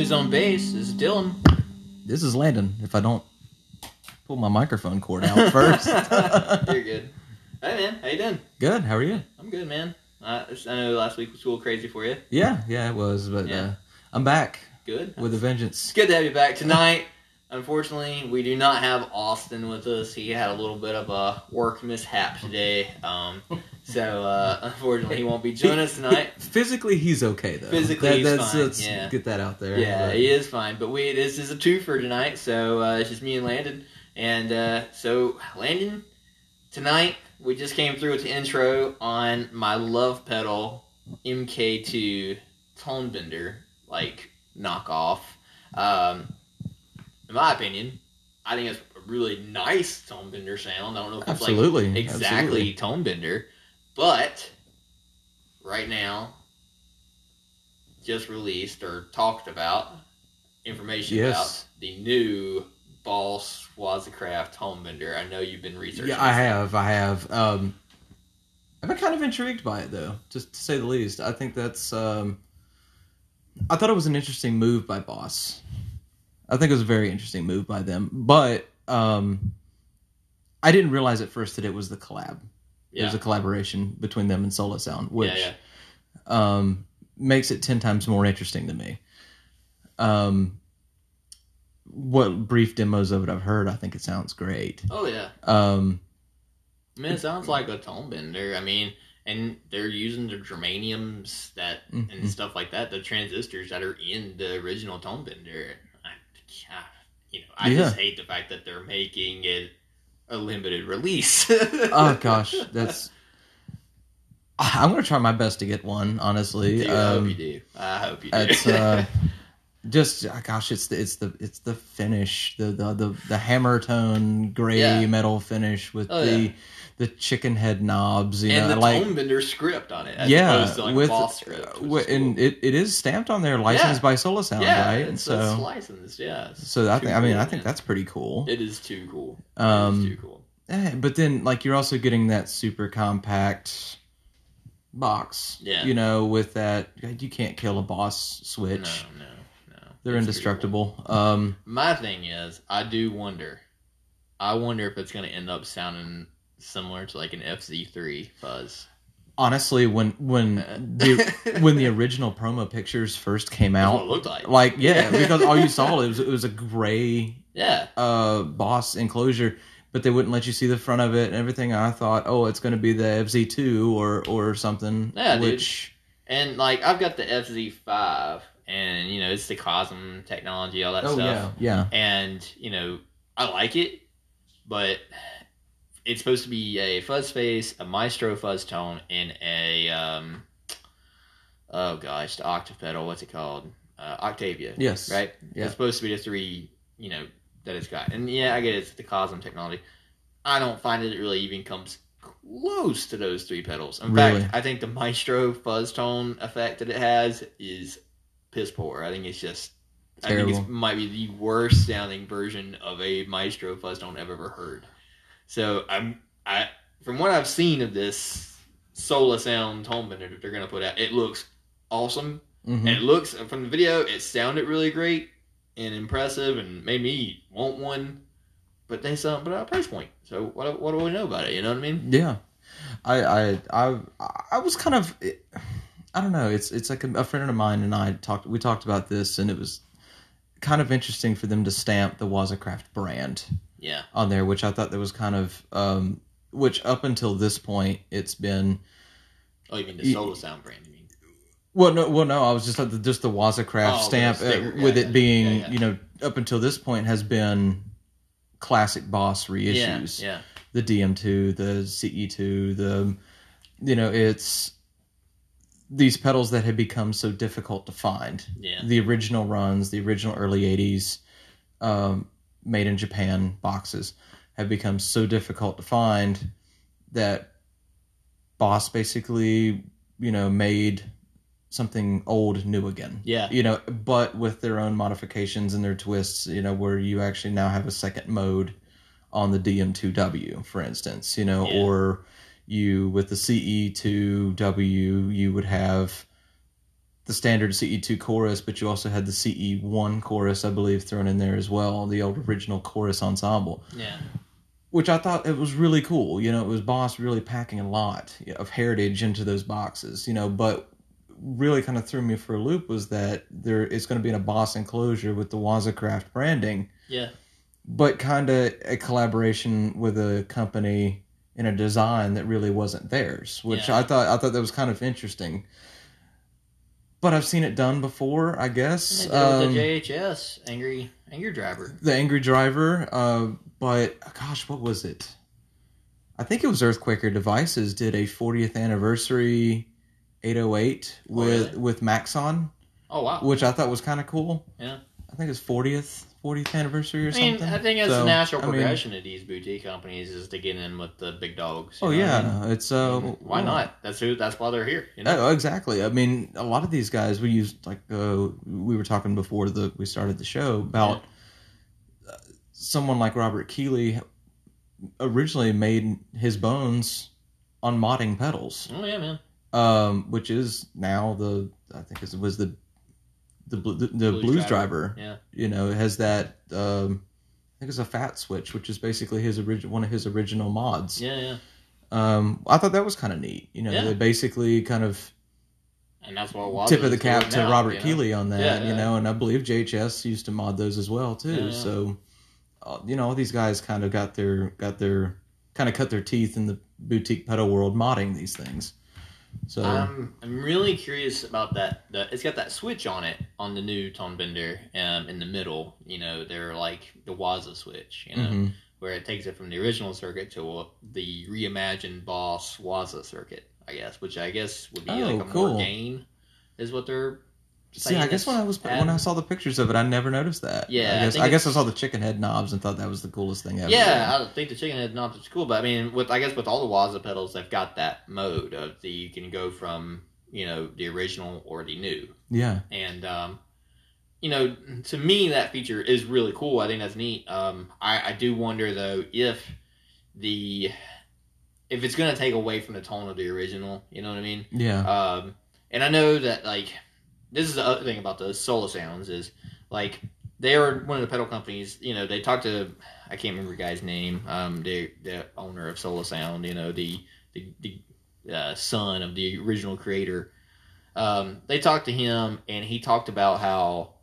Who's on bass is Dylan. This is Landon. If I don't pull my microphone cord out first. You're good. Hey man, how you doing? good. How are you? I'm good, man. Uh, I know last week was a little crazy for you. Yeah, yeah, it was, but Yeah. uh, I'm back Good. with a It's vengeance. good to have you back tonight. Unfortunately, we do not have Austin with us. He had a little bit of a work mishap today. Um, so uh, unfortunately, he won't be joining us tonight. Physically, he's okay though. Physically, he's that's, fine, Let's yeah. get that out there. Yeah, But- he is fine. But we this is a two for tonight, so uh, it's just me and Landon. And uh, so Landon, tonight we just came through with the intro on my Love Pedal MK2 tone bender, like knockoff. Um, in my opinion, I think it's a really nice tone bender sound. I don't know if it's like exactly absolutely. tone bender, but right now, just released or talked about information Yes. about the new Boss Wazacraft Tone Bender. I know you've been researching. Yeah, I have. I have. Um, I've been kind of intrigued by it, though, just to say the least. I think that's. Um, I thought it was an interesting move by Boss. I think it was a very interesting move by them, but um, I didn't realize at first that it was the collab. It was a collaboration between them and Sola Sound, which yeah, yeah. um, makes it ten times more interesting to me. Um, what brief demos of it I've heard, I think it sounds great. Oh yeah. Um, I mean, it sounds like a tone bender. I mean, and they're using the germaniums that Mhm. and stuff like that, the transistors that are in the original tone bender. Yeah, you know, I Yeah. just hate the fact that they're making it a limited release. oh gosh, that's. I'm gonna try my best to get one. Honestly, Dude, I hope um, you do. I hope you do. it's uh, just uh, gosh, it's the it's the it's the finish, the the the, the hammer tone gray Yeah. metal finish with Oh, the yeah. The chicken head knobs. You and know, the like tone bender script on it, as yeah, opposed to like with script. and cool. it, it is stamped on there, licensed Yeah. by Sola Sound, yeah, right? it's, so it's licensed. Yeah, it's so I think I mean cool, I think man. that's pretty cool. it is too cool. Um, too cool. Eh, but then like you're also getting that super compact box Yeah. you know with that you can't kill a boss switch No, no, no. they're It's indestructible um. My thing is, I do wonder. I wonder if it's going to end up sounding similar to like an FZ3 fuzz. honestly when when the when the original promo pictures first came out it looked like. like yeah because all you saw it was it was a gray Yeah, uh boss enclosure but they wouldn't let you see the front of it and everything i thought oh it's going to be the fz2 or or something Yeah, dude. which and like I've got the FZ5, and you know it's the Cosm technology, all that oh stuff. yeah yeah and you know I like it, but it's supposed to be a fuzz face, a maestro fuzz tone, and a um, oh gosh, the octave pedal. What's it called? Uh, Octavia. yes Right. Yeah. It's supposed to be the three, you know, that it's got, and yeah, I get it's the Cosm technology. I don't find that it really even comes close to those three pedals. In Really? fact, I think the maestro fuzz tone effect that it has is piss poor. I think it's just I think Terrible. it might be the worst sounding version of a maestro fuzz tone I've ever heard. So I'm I from what I've seen of this Sola Sound tone bender that they're gonna put out, it looks awesome. Mhm. And it looks from the video, it sounded really great and impressive and made me want one. But they sell but at a price point. So what what do we know about it? You know what I mean? Yeah, I I I I was kind of I don't know. It's it's like a, a friend of mine and I talked. We talked about this, and it was kind of interesting for them to stamp the Waza Craft brand Yeah. on there, which I thought that was kind of um, which up until this point it's been Oh, you mean the Sola Sound brand? You mean? well no well no I was just like the, just the Waza Craft Oh, stamp sticker. uh, with Yeah, it yeah. being yeah. you know up until this point has been classic boss reissues. Yeah. the DM2, the CE2, the you know, it's these pedals that had become so difficult to find. Yeah. The original runs, the original early 80s um, made in Japan boxes have become so difficult to find that Boss basically, you know, made something old new again. Yeah. You know, but with their own modifications and their twists, you know, where you actually now have a second mode on the DM2W, for instance, you know, Yeah. or you with the CE2W, you would have the standard CE2 chorus, but you also had the CE1 chorus, I believe, thrown in there as well, the old original chorus ensemble, Yeah. which I thought it was really cool. You know, it was Boss really packing a lot of heritage into those boxes, you know, but really kind of threw me for a loop was that there it's going to be in a Boss enclosure with the Waza Craft branding, Yeah. but kind of a collaboration with a company in a design that really wasn't theirs, which Yeah. I thought I thought that was kind of interesting. But I've seen it done before, I guess. They did it with Um, the JHS Angry Angry Driver. the Angry Driver, uh, but gosh, what was it? I think it was Earthquaker Devices did a 40th anniversary 808 Oh, with really? with Maxon, Oh wow. which I thought was kind of cool. Yeah. I think it's 40th 40th anniversary or I mean, something. I think it's So, a natural I mean, progression of these boutique companies is to get in with the big dogs. oh what I mean? yeah, it's uh, Why not? That's who. That's why they're here. You know. Oh, exactly. I mean, a lot of these guys we used like uh, we were talking before the we started the show about uh, someone like Robert Keeley originally made his bones on modding pedals, Oh yeah, man. um, which is now the I think it was the the the, the blues, driver. Yeah. You know, has that. Um, I think it's a fat switch, which is basically his original one of his original mods. Yeah, yeah. Um, I thought that was kind of neat. You know, Yeah. they basically kind of And that's what Waza tip of the cap to now, Robert you know? Keeley on that, Yeah, you know, and I believe JHS used to mod those as well too. Yeah, yeah. So, uh, you know, all these guys kind of got their got their kind of cut their teeth in the boutique pedal world modding these things. So I'm I'm really curious about that. The, it's got that switch on it on the new Tone Bender um, in the middle. You know, they're like the Waza switch. You know, mhm. where it takes it from the original circuit to the reimagined Boss Waza circuit. I guess, which I guess would be Oh, like a cool. more gain, is what they're. See, I guess when I was when I saw the pictures of it, I never noticed that. Yeah, I I guess think I, guess I saw the chicken head knobs and thought that was the coolest thing ever. Yeah, I think the chicken head knobs is cool, but I mean, with I guess with all the Waza pedals, they've got that mode of the you can go from you know the original or the new. yeah, and um, you know, to me that feature is really cool. I think that's neat. Um, I, I do wonder though if the if it's going to take away from the tone of the original. You know what I mean? yeah, Um, and I know that like this is the other thing about the Sola Sounds is like they are one of the pedal companies. You know, they talked to I can't remember the guy's name. Um, the the owner of Sola Sound. You know, the the, the uh, son of the original creator. Um, they talked to him, and he talked about how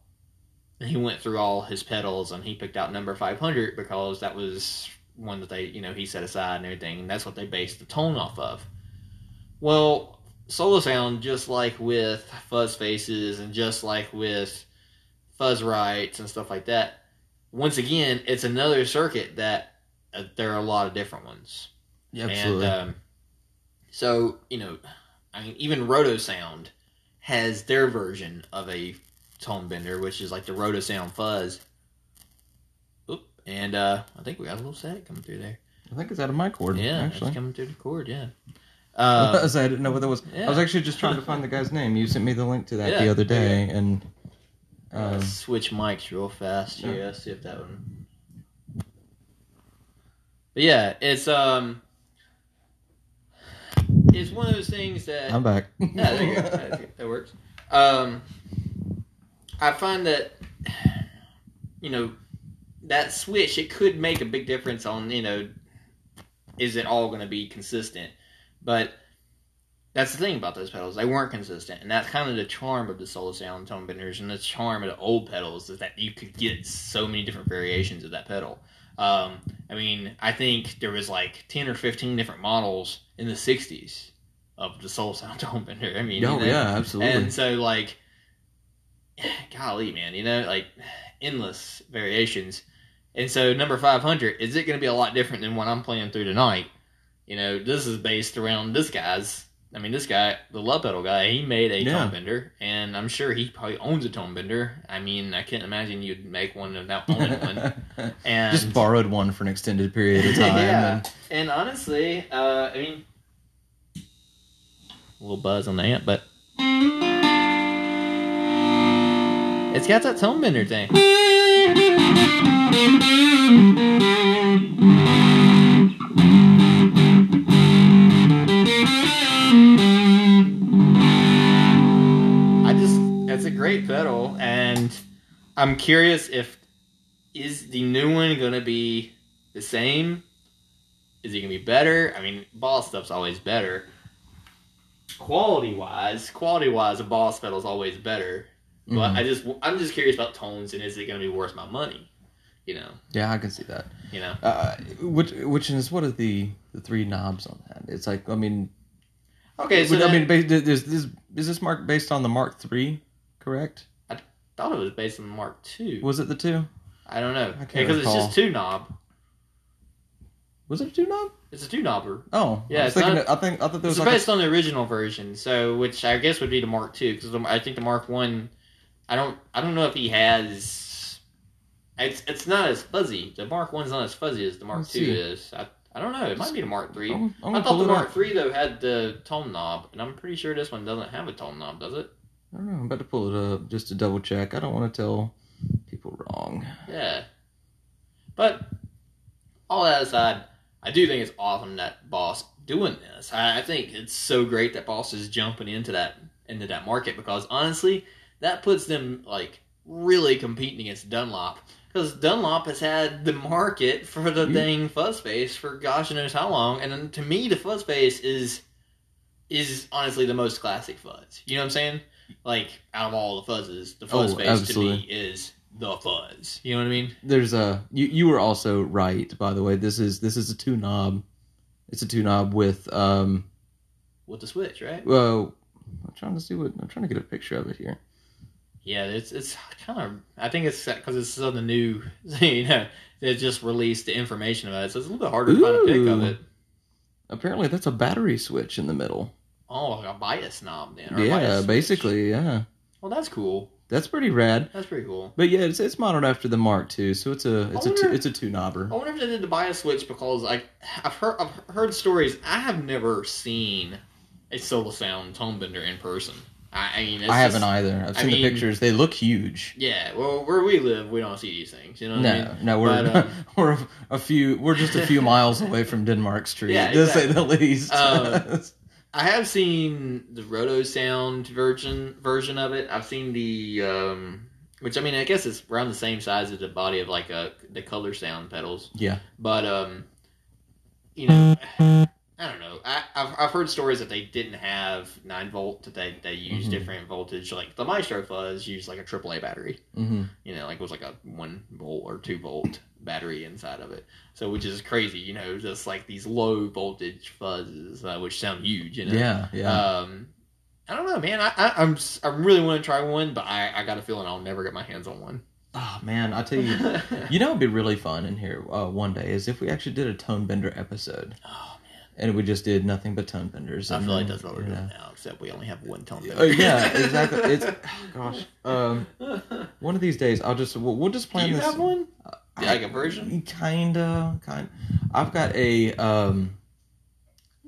he went through all his pedals and he picked out number 500 because that was one that they, you know, he set aside and everything, and that's what they based the tone off of. Well, Sola Sound, just like with Fuzz Faces and just like with Fuzzrites and stuff like that, once again, it's another circuit that uh, there are a lot of different ones. yeah, absolutely. And um, so, you know, I mean, even Rotosound has their version of a tone bender, which is like the Rotosound Fuzz. Oop, and uh, I think we got a little static coming through there. I think it's out of my cord. Yeah, actually. it's coming through the cord. Yeah. I Um, was- I didn't know what that was. I was actually just trying to find the guy's name. You sent me the link to that Yeah, the other day, and um, Let's switch mics real fast here. See if that one. But yeah, it's um, it's one of those things that I'm back. Yeah, there you go. That- that works. Um, I find that you know that switch it could make a big difference on you know is it all going to be consistent, but that's the thing about those pedals they weren't consistent, and that's kind of the charm of the Sola Sound tone benders and the charm of the old pedals is that you could get so many different variations of that pedal. Um, I mean, I think there was like ten or fifteen different models in the '60s of the Sola Sound Tone Bender. I mean, oh you know, yeah, absolutely. and so like, golly, man, you know, like endless variations. And so number five hundred is it going to be a lot different than what I'm playing through tonight? You know, this is based around this guy's. I mean, this guy, the love pedal guy, he made a Yeah. tone bender, and I'm sure he probably owns a tone bender. I mean, I can't imagine you'd make one without owning one. And Just borrowed one for an extended period of time. Yeah. and- And honestly, uh, I mean, a little buzz on the amp, but it's got that tone bender thing. I'm curious if is the new one gonna be the same? Is it gonna be better? I mean, Boss stuff's always better. Quality wise, quality wise, a boss pedal's always better. But Mhm. I just I'm just curious about tones and is it gonna be worth my money? You know, yeah, I can see that. you know. Uh, which which is what are the the three knobs on that? It's like I mean, Okay, so Would- I then- mean, is this is this mark based on the Mark Three? Correct? I thought it was based on Mark Two. Was it the two? I don't know because it's just two knob. Was it a two knob? It's a two knobber. Oh, Yeah, I was it's thinking. not- that- I think I thought there It's like based on the original version, so which I guess would be the Mark Two, because I think the Mark One, I, don't I don't know if he has. It's it's not as fuzzy. The Mark One's not as fuzzy as the Mark Let's Two see. is. I, I don't know. It might be the Mark. Three. I thought the Mark. Three though had the tone knob, and I'm pretty sure this one doesn't have a tone knob, does it? I don't know. I'm about to pull it up just to double check. I don't want to tell people wrong. Yeah. But all that aside, I do think it's awesome that Boss doing this. I, I think it's so great that Boss is jumping into that into that market because honestly, that puts them like really competing against Dunlop. Because Dunlop has had the market for the You- dang fuzz face for gosh knows how long, and to me, the fuzz face is is honestly the most classic fuzz. You know what I'm saying? Like out of all the fuzzes, the fuzz Oh, face absolutely. to me is the fuzz. You know what I mean? There's a you. You were also right, by the way. This is this is a two knob. It's a two knob with um. with the Switch, right? Well, I'm trying to see what I'm trying to get a picture of it here. Yeah, it's it's kind of. I think it's because it's on the new. You know, they just released the information about it, so it's a little bit harder to find a pic of Ooh. it. Apparently, that's a battery switch in the middle. Oh, like a bias knob then. Yeah, basically, yeah. Well, that's cool. That's pretty rad. That's pretty cool. But yeah, it's it's modeled after the Mark II, so it's a it's a wonder- two, it's a two knobber. I wonder if they did the bias switch because like I've heard I've heard stories. I have never seen a Sola Sound tone bender in person. I, I mean, it's I haven't just- either. I've I seen mean- the pictures. They look huge. Yeah, well, where we live, we don't see these things. You know what I No, mean? no, we're But, um, we're a, a few we're just a few miles away from Denmark Street, Yeah, to say the least. Um, I have seen the Rotosound version version of it. I've seen the um, which I mean I guess it's around the same size as the body of like a the Colorsound pedals. Yeah. But um, you know, I don't know. I, I've I've heard stories that they didn't have nine volt that they they use Mhm. different voltage. Like the Maestro Fuzz used like a AAA battery. hmm You know, like it was like a one volt or two volt battery inside of it. So which is crazy. You know, just like these low voltage fuzzes, uh, which sound huge. You know. Yeah, yeah. Um, I don't know, man. I, I I'm s- I really want to try one, but I I got a feeling I'll never get my hands on one. oh man, I tell you, you know, it'd be really fun in here uh, one day is if we actually did a tone bender episode, oh and we just did nothing but tone benders. I feel like that's what we're doing know. now, except we only have one tone. Bender. Oh yeah, exactly. It's gosh. Um, one of these days, I'll just we'll, we'll just Do plan you this. have one? I- Like a version? Kinda, kind. I've got a um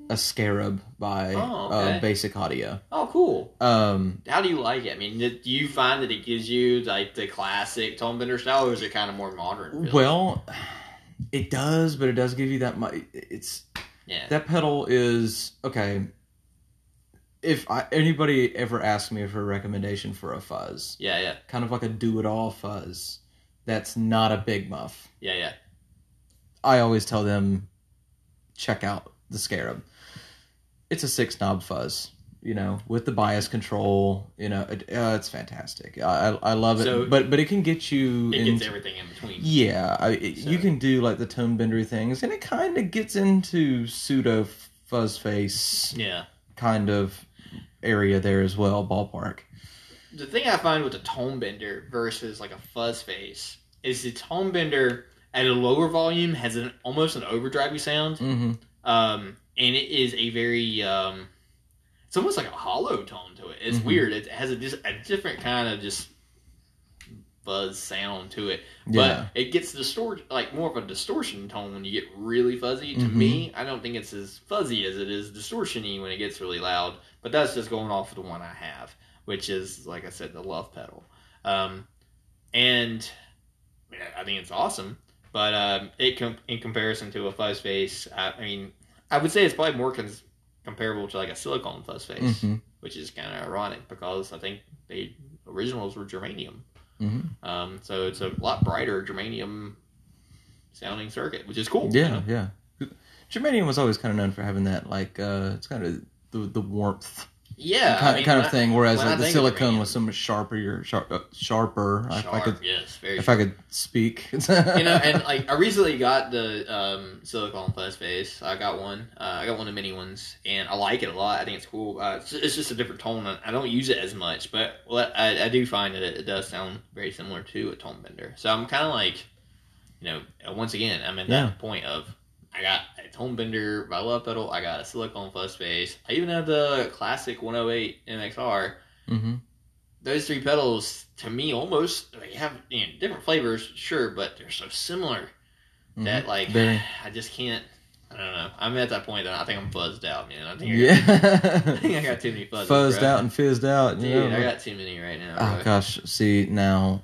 a scarab by Oh, okay. uh, Basic Audio. Oh, cool. Um, How do you like it? I mean, do you find that it gives you like the classic tone bender style, or is it kind of more modern? feeling? well, it does, but it does give you that. mu- It's yeah, that pedal is okay. If I, anybody ever asks me for a recommendation for a fuzz, yeah, yeah, kind of like a do-it-all fuzz, that's not a big muff. yeah, yeah. I always tell them check out the Scarab. It's a six knob fuzz, you know, with the bias control. You know, it, uh, it's fantastic. I I love it, So- but but it can get you It into gets everything in between. yeah. I, it- you can do like the tone bendery things, and it kind of gets into pseudo fuzz face Yeah. kind of area there as well, ballpark. the thing I find with the tone bender versus like a fuzz face is the tone bender at a lower volume has an almost an overdrivey sound, hmm um, and it is a very um, it's almost like a hollow tone to it. It's Mhm. weird. It has a, dis- a different kind of just fuzz sound to it, Yeah. but it gets distort like more of a distortion tone when you get really fuzzy. To Mhm. me, I don't think it's as fuzzy as it is distortiony when it gets really loud. But that's just going off of the one I have, which is like I said, the love pedal. Um, and I, mean, I think it's awesome. But um, it com- in comparison to a fuzz face, I, I mean, I would say it's probably more cons- comparable to like a silicone fuzz face, hmm which is kind of ironic because I think the originals were germanium. hmm Um, so it's a lot brighter germanium sounding circuit, which is cool. you Yeah, know? yeah. Germanium was always kind of known for having that, like, uh, it's kind of the, the warmth yeah, kind, I mean, kind of I- thing. Whereas like, the silicone was so much sharper, sharp, uh, sharper. If I could, yes, very if sharp. I could speak, you know, and like I recently got the um, silicone fuzz face. I got one. Uh, I got one of the mini ones, and I like it a lot. I think it's cool. Uh, it's, it's just a different tone. I- don't use it as much, but well, I, I do find that it, it does sound very similar to a tone bender. So I'm kind of like, you know, uh, once again, I'm at Yeah. that point of I got a tone bender by Love Pedal. I got a silicone fuzz face. I even have the classic 108 MXR hmm those three pedals to me almost they have you know, different flavors sure but they're so similar that like Mm-hmm. Very. i just can't i don't know i'm at that point that i think i'm fuzzed out man i think, I, yeah, I, think I got too many fuzzes fuzzed bro. out and fizzed out. You dude know? i got too many right now Oh gosh, see now,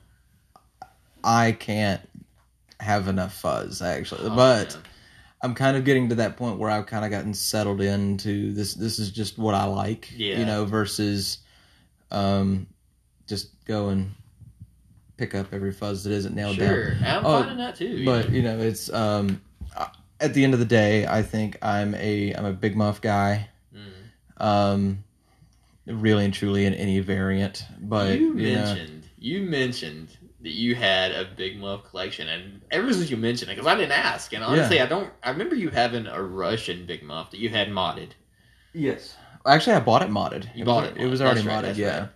I can't have enough fuzz actually, Oh, but man. I'm kind of getting to that point where I've kind of gotten settled into this. This is just what I like, Yeah. you know, versus um, just go and pick up every fuzz that isn't nailed down. sure i'm Oh, finding that too But know? you know, it's um, at the end of the day, I think I'm a I'm a big muff guy. Mm. Um, really and truly in any variant, but you you know, mentioned you mentioned that you had a big muff collection and ever since you mentioned it because i didn't ask and honestly i don't i remember you having a russian big muff that you had modded yes. Actually, I bought it modded. You it bought was, it It was already right, modded. yeah.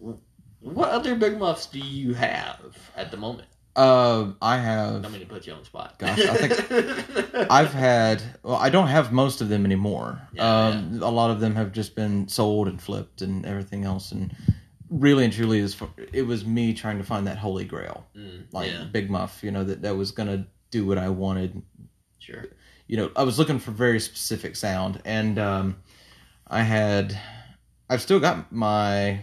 right. What other big muffs do you have at the moment? Uh, I have. don't mean to put you on the spot. Gosh, I think I've had. Well, I don't have most of them anymore. Yeah, um, A lot of them have just been sold and flipped and everything else. And really and truly, is it was me trying to find that holy grail, Mm, like yeah, Big Muff. You know that that was gonna do what I wanted. sure. You know, I was looking for very specific sound, and um, I had. I've still got my.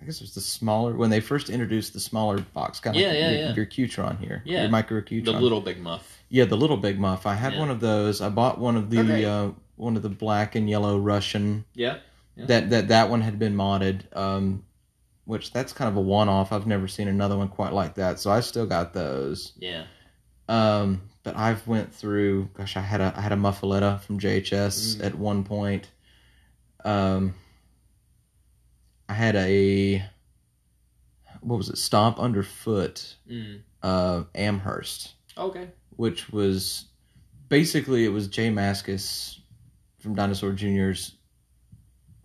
I guess it was the smaller when they first introduced the smaller box, kind of Yeah, like yeah, your, yeah. your Qtron here, Yeah. your micro Qtron. The little big muff. Yeah, the little big muff. I had Yeah. one of those. I bought one of the Okay. uh, one of the black and yellow Russian. Yeah. Yeah. That that that one had been modded, um, which that's kind of a one off. I've never seen another one quite like that, so I still got those. Yeah. Um, but I've went through. Gosh, I had a I had a Muffuletta from JHS Mm. at one point. Um, I had a what was it? Stomp underfoot. Mm. Uh, Amherst Okay. which was basically it was J Mascis from Dinosaur Jr.'s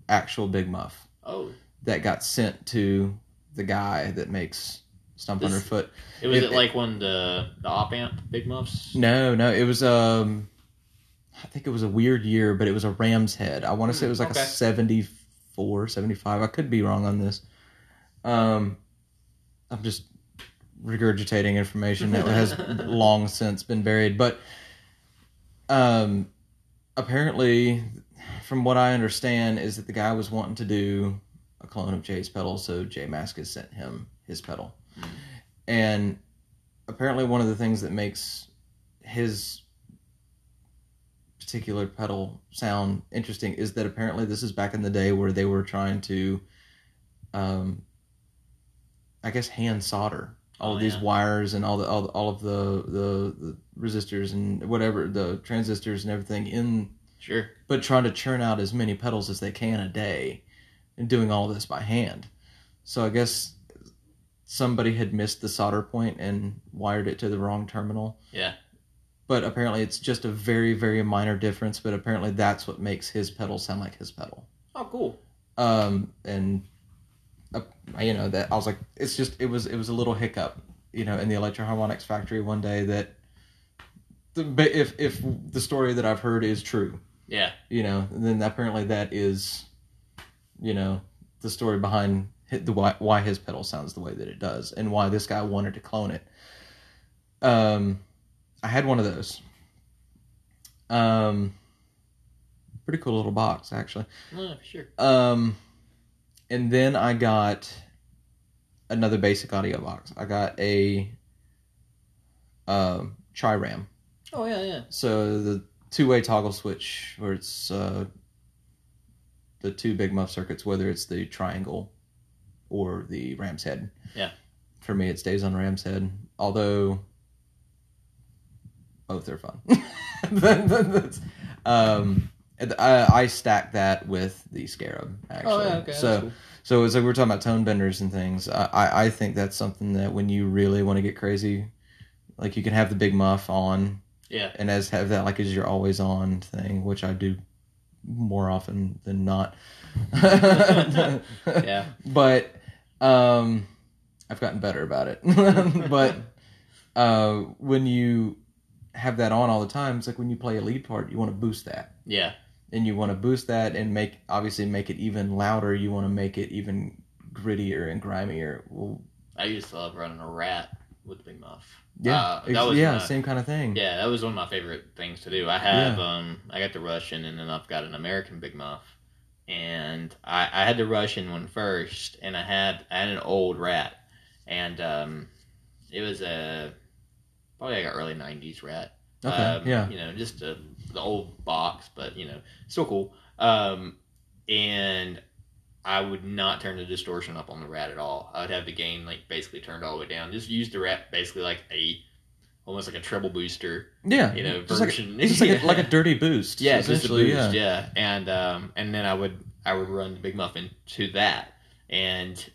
actual Big Muff Oh, that got sent to the guy that makes Stomp This- Underfoot. it was It- it, like one the the op amp big muffs. No, no, it was um I think it was a weird year, but it was a ram's head. I want to say it was like Okay. a 74, 75. I could be wrong on this. Um I'm just regurgitating information that has long since been buried, but um apparently from what I understand is that the guy was wanting to do clone of Jay's pedal, so J Mascis sent him his pedal. Mm. And apparently one of the things that makes his particular pedal sound interesting is that apparently this is back in the day where they were trying to um I guess hand solder all Oh, of these yeah. wires and all the all, all of the, the the resistors and whatever the transistors and everything in Sure. but trying to churn out as many pedals as they can a day and doing all this by hand. So I guess somebody had missed the solder point and wired it to the wrong terminal. Yeah. But apparently it's just a very, very minor difference, but apparently that's what makes his pedal sound like his pedal. Oh, cool. Um, and uh, you know that I was like, it's just it was it was a little hiccup, you know, in the Electro-Harmonix factory one day that the, if if the story that I've heard is true, Yeah. you know, then apparently that is, you know, the story behind the why, why his pedal sounds the way that it does, and why this guy wanted to clone it. Um, I had one of those. Um, pretty cool little box actually. Oh, sure. Um, and then I got another basic audio box. I got a um Tri-Ram. Oh yeah, yeah. So the two-way toggle switch, where it's uh, the two big muff circuits, whether it's the triangle or the ram's head. Yeah. for me, it stays on Ram's head. Although both are fun. That's- um, I, I stack that with the Scarab actually. Oh, yeah, okay. so cool. so it's like we're talking about tone benders and things. I, I I think that's something that when you really want to get crazy, like you can have the big muff on yeah, and as have that like as your always on thing, which I do more often than not. yeah, But um I've gotten better about it. but uh when you have that on all the time, it's like when you play a lead part, you want to boost that. yeah, And you want to boost that and make obviously make it even louder. You want to make it even grittier and grimier. Well, I used to love running a rat with the big muff. Yeah, Uh, that was yeah, my- same kind of thing. Yeah, that was one of my favorite things to do. I have um I got the Russian and then I've got an American Big Muff. And I, I had the Russian one first and I had I had an old rat. And um it was a probably like an early nineties rat. Okay, Um, yeah. You know, just a, the old box, but you know, still cool. Um and I would not turn the distortion up on the rat at all. I would have the gain like basically turned all the way down. Just use the rat basically like a almost like a treble booster, Yeah, you know, just like, version. just like, a, like a dirty boost. yeah, just a essentially, boost, yeah. yeah. And um and then I would I would run the big muffin to that and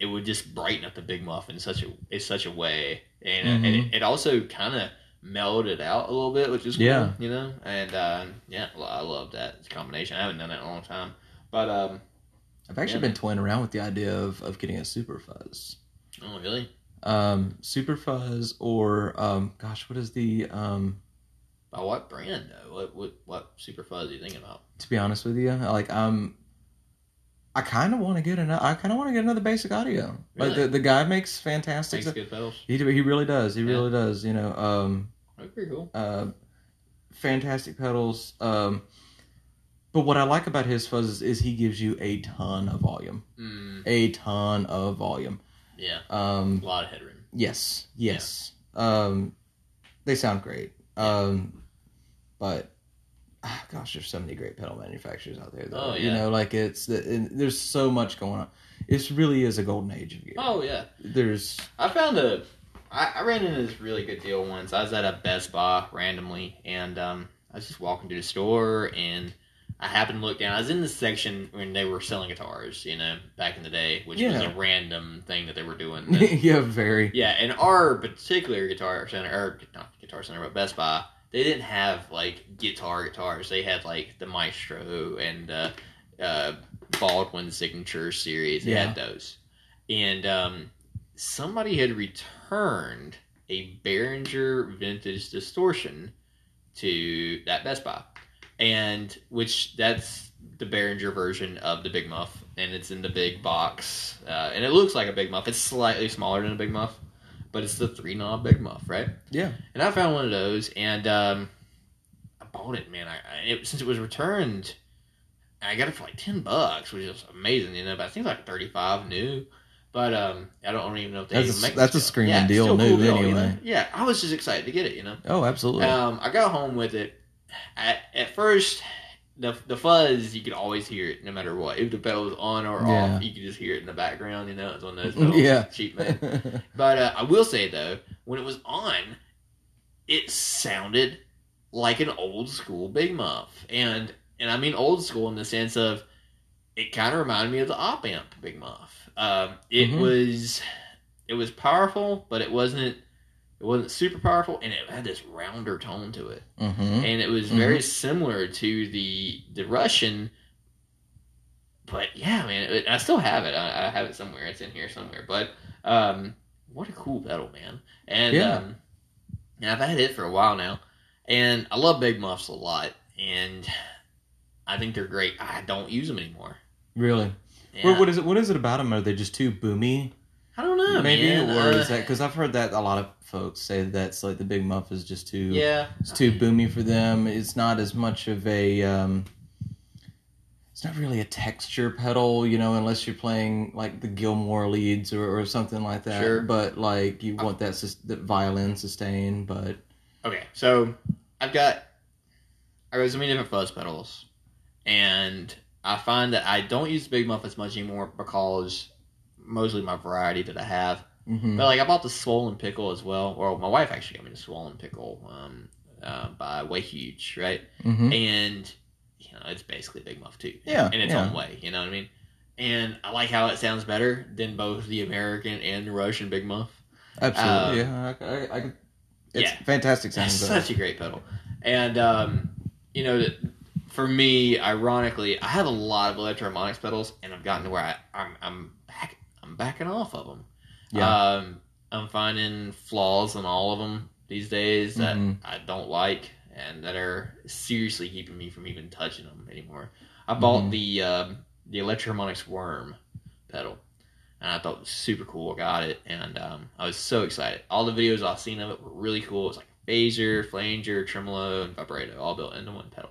it would just brighten up the big muffin in such a in such a way. And, and Mhm. it, it also kind of mellowed it out a little bit, which is cool, Yeah. you know. And uh, yeah, I love that combination. I haven't done that in a long time, but um, I've actually Yeah. been toying around with the idea of, of getting a super fuzz. oh really? Um, super fuzz or um, gosh, what is the um, By what brand though? What what what super fuzz are you thinking about? to be honest with you, like um, I kind of want to get another. I kind of want to get another basic audio. Like the, the guy makes fantastic. Makes stuff. good pedals. He he really does. He Yeah. really does. You know, um, That's pretty cool. uh, fantastic pedals. Um, but what I like about his fuzzes is he gives you a ton of volume, Mm, a ton of volume. yeah, Um, a lot of headroom. Yes, yes. Um, they sound great. Um, but ah, gosh, there's so many great pedal manufacturers out there. Though, Oh, you know, like it's the, there's so much going on. It really is a golden age of gear. Oh yeah, There's I found a. I, I ran into this really good deal once. I was at a Best Buy randomly, and um, I was just walking through the store, and I happened to look down. I was in the section when they were selling guitars, you know, back in the day, which was a random thing that they were doing. yeah, very. yeah, and our particular guitar center, or not guitar center, but Best Buy, they didn't have like guitar guitars. They had like the Maestro and uh, uh, Baldwin Signature series. They had those, and um, somebody had returned a Behringer Vintage Distortion to that Best Buy, and which that's the Behringer version of the Big Muff, and it's in the big box, uh, and it looks like a Big Muff. It's slightly smaller than a Big Muff, but it's the three knob Big Muff, right? Yeah. And I found one of those, and um, I bought it, man. I, I it, since it was returned, I got it for like ten bucks, which is amazing, you know. But I think like thirty five new. But um, I don't even know if they That's even a- make that's a screaming yeah, deal new cool deal, you anyway. know? Yeah, I was just excited to get it, you know. Oh, absolutely. Um, I got home with it. At, at first, the the fuzz you could always hear it no matter what. If the pedal was on or Yeah. off, you could just hear it in the background. You know, it's one of those pedals, Yeah. cheap man. But uh, I will say though, when it was on, it sounded like an old school Big Muff, and and I mean old school in the sense of it kind of reminded me of the op amp Big Muff. Um, it Mhm. was it was powerful, but it wasn't it wasn't super powerful, and it had this rounder tone to it, hmm and it was very similar to the the Russian. But yeah, man, it, I still have it. I, I have it somewhere. It's in here somewhere. But um, what a cool pedal, man! And Yeah. um, and I've had it for a while now, and I love big muffs a lot, and I think they're great. I don't use them anymore. Really. Yeah. What, what is it? What is it about them? Are they just too boomy? I don't know, Maybe, man. or Uh, is that because I've heard that a lot of folks say that's like the big muff is just too yeah, it's too boomy for them. It's not as much of a um, it's not really a texture pedal, you know, unless you're playing like the Gilmour leads or, or something like that. Sure. But like you want that sus- that violin sustain, but Okay, so I've got I got so many different fuzz pedals, and I find that I don't use the Big Muff as much anymore because mostly my variety that I have Mm-hmm. But like I bought the swollen pickle as well. Or my wife actually got me the swollen pickle um, uh, by Way Huge, right? Mm-hmm. And you know it's basically Big Muff too, Yeah, in its yeah. own way. You know what I mean? And I like how it sounds better than both the American and the Russian Big Muff. Absolutely. Um, yeah. I, I, I, it's yeah. fantastic sounding. It's such a great pedal. And um, you know, for me, ironically, I have a lot of Electro-Harmonix pedals, and I've gotten to where I, I'm I'm I'm backing off of them. Yeah. Um, I'm finding flaws in all of them these days that Mhm. I don't like, and that are seriously keeping me from even touching them anymore. I bought Mhm. the um, the Electro-Harmonix worm pedal. And I thought it was super cool. I got it, and um, I was so excited. All the videos I've seen of it were really cool. It was like phaser, flanger, tremolo, and vibrato all built into one pedal.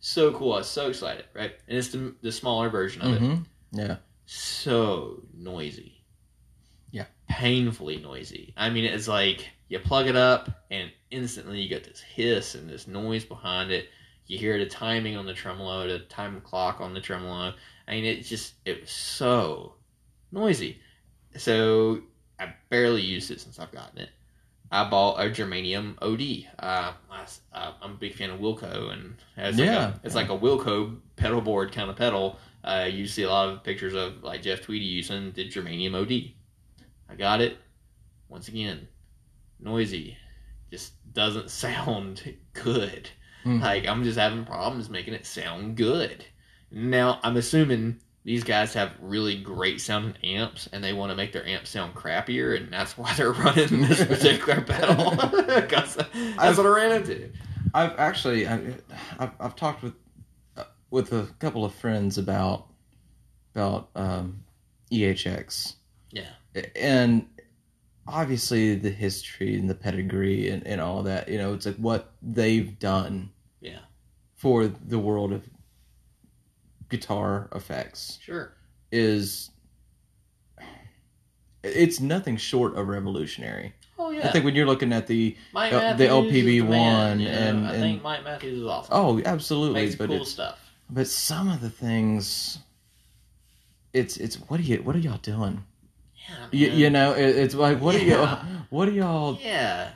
So cool! I was so excited, right? And it's the, the smaller version of it. Mhm. Yeah. So noisy. Yeah. Painfully noisy. I mean, it's like you plug it up, and instantly you get this hiss and this noise behind it. You hear the timing on the tremolo, the time clock on the tremolo. I mean, it just it was so noisy. So I barely used it since I've gotten it. I bought a germanium OD. Uh, I, uh, I'm a big fan of Wilco, and it's like Yeah, a, it's yeah. like a Wilco pedal board kind of pedal. Uh, you see a lot of pictures of like Jeff Tweedy using the germanium OD. I got it. Once again, noisy. Just doesn't sound good. Mhm. Like I'm just having problems making it sound good. Now I'm assuming these guys have really great sounding amps, and they want to make their amps sound crappier, and that's why they're running this particular pedal. that's what I ran into. I've actually I, I've, I've talked with with a couple of friends about about um, EHX. Yeah. and obviously the history and the pedigree and, and all that. You know, it's like what they've done. Yeah. For the world of guitar effects Sure. is it's nothing short of revolutionary. Oh yeah. I think when you're looking at the Mike uh, the Matthews is LPB the man, one you know? and- I and- think Mike Matthews is awesome. oh, absolutely, makes but cool it's stuff. But some of the things it's it's what are you what are y'all doing? Yeah. You, you know, it, it's like what are y'all what are y'all Yeah.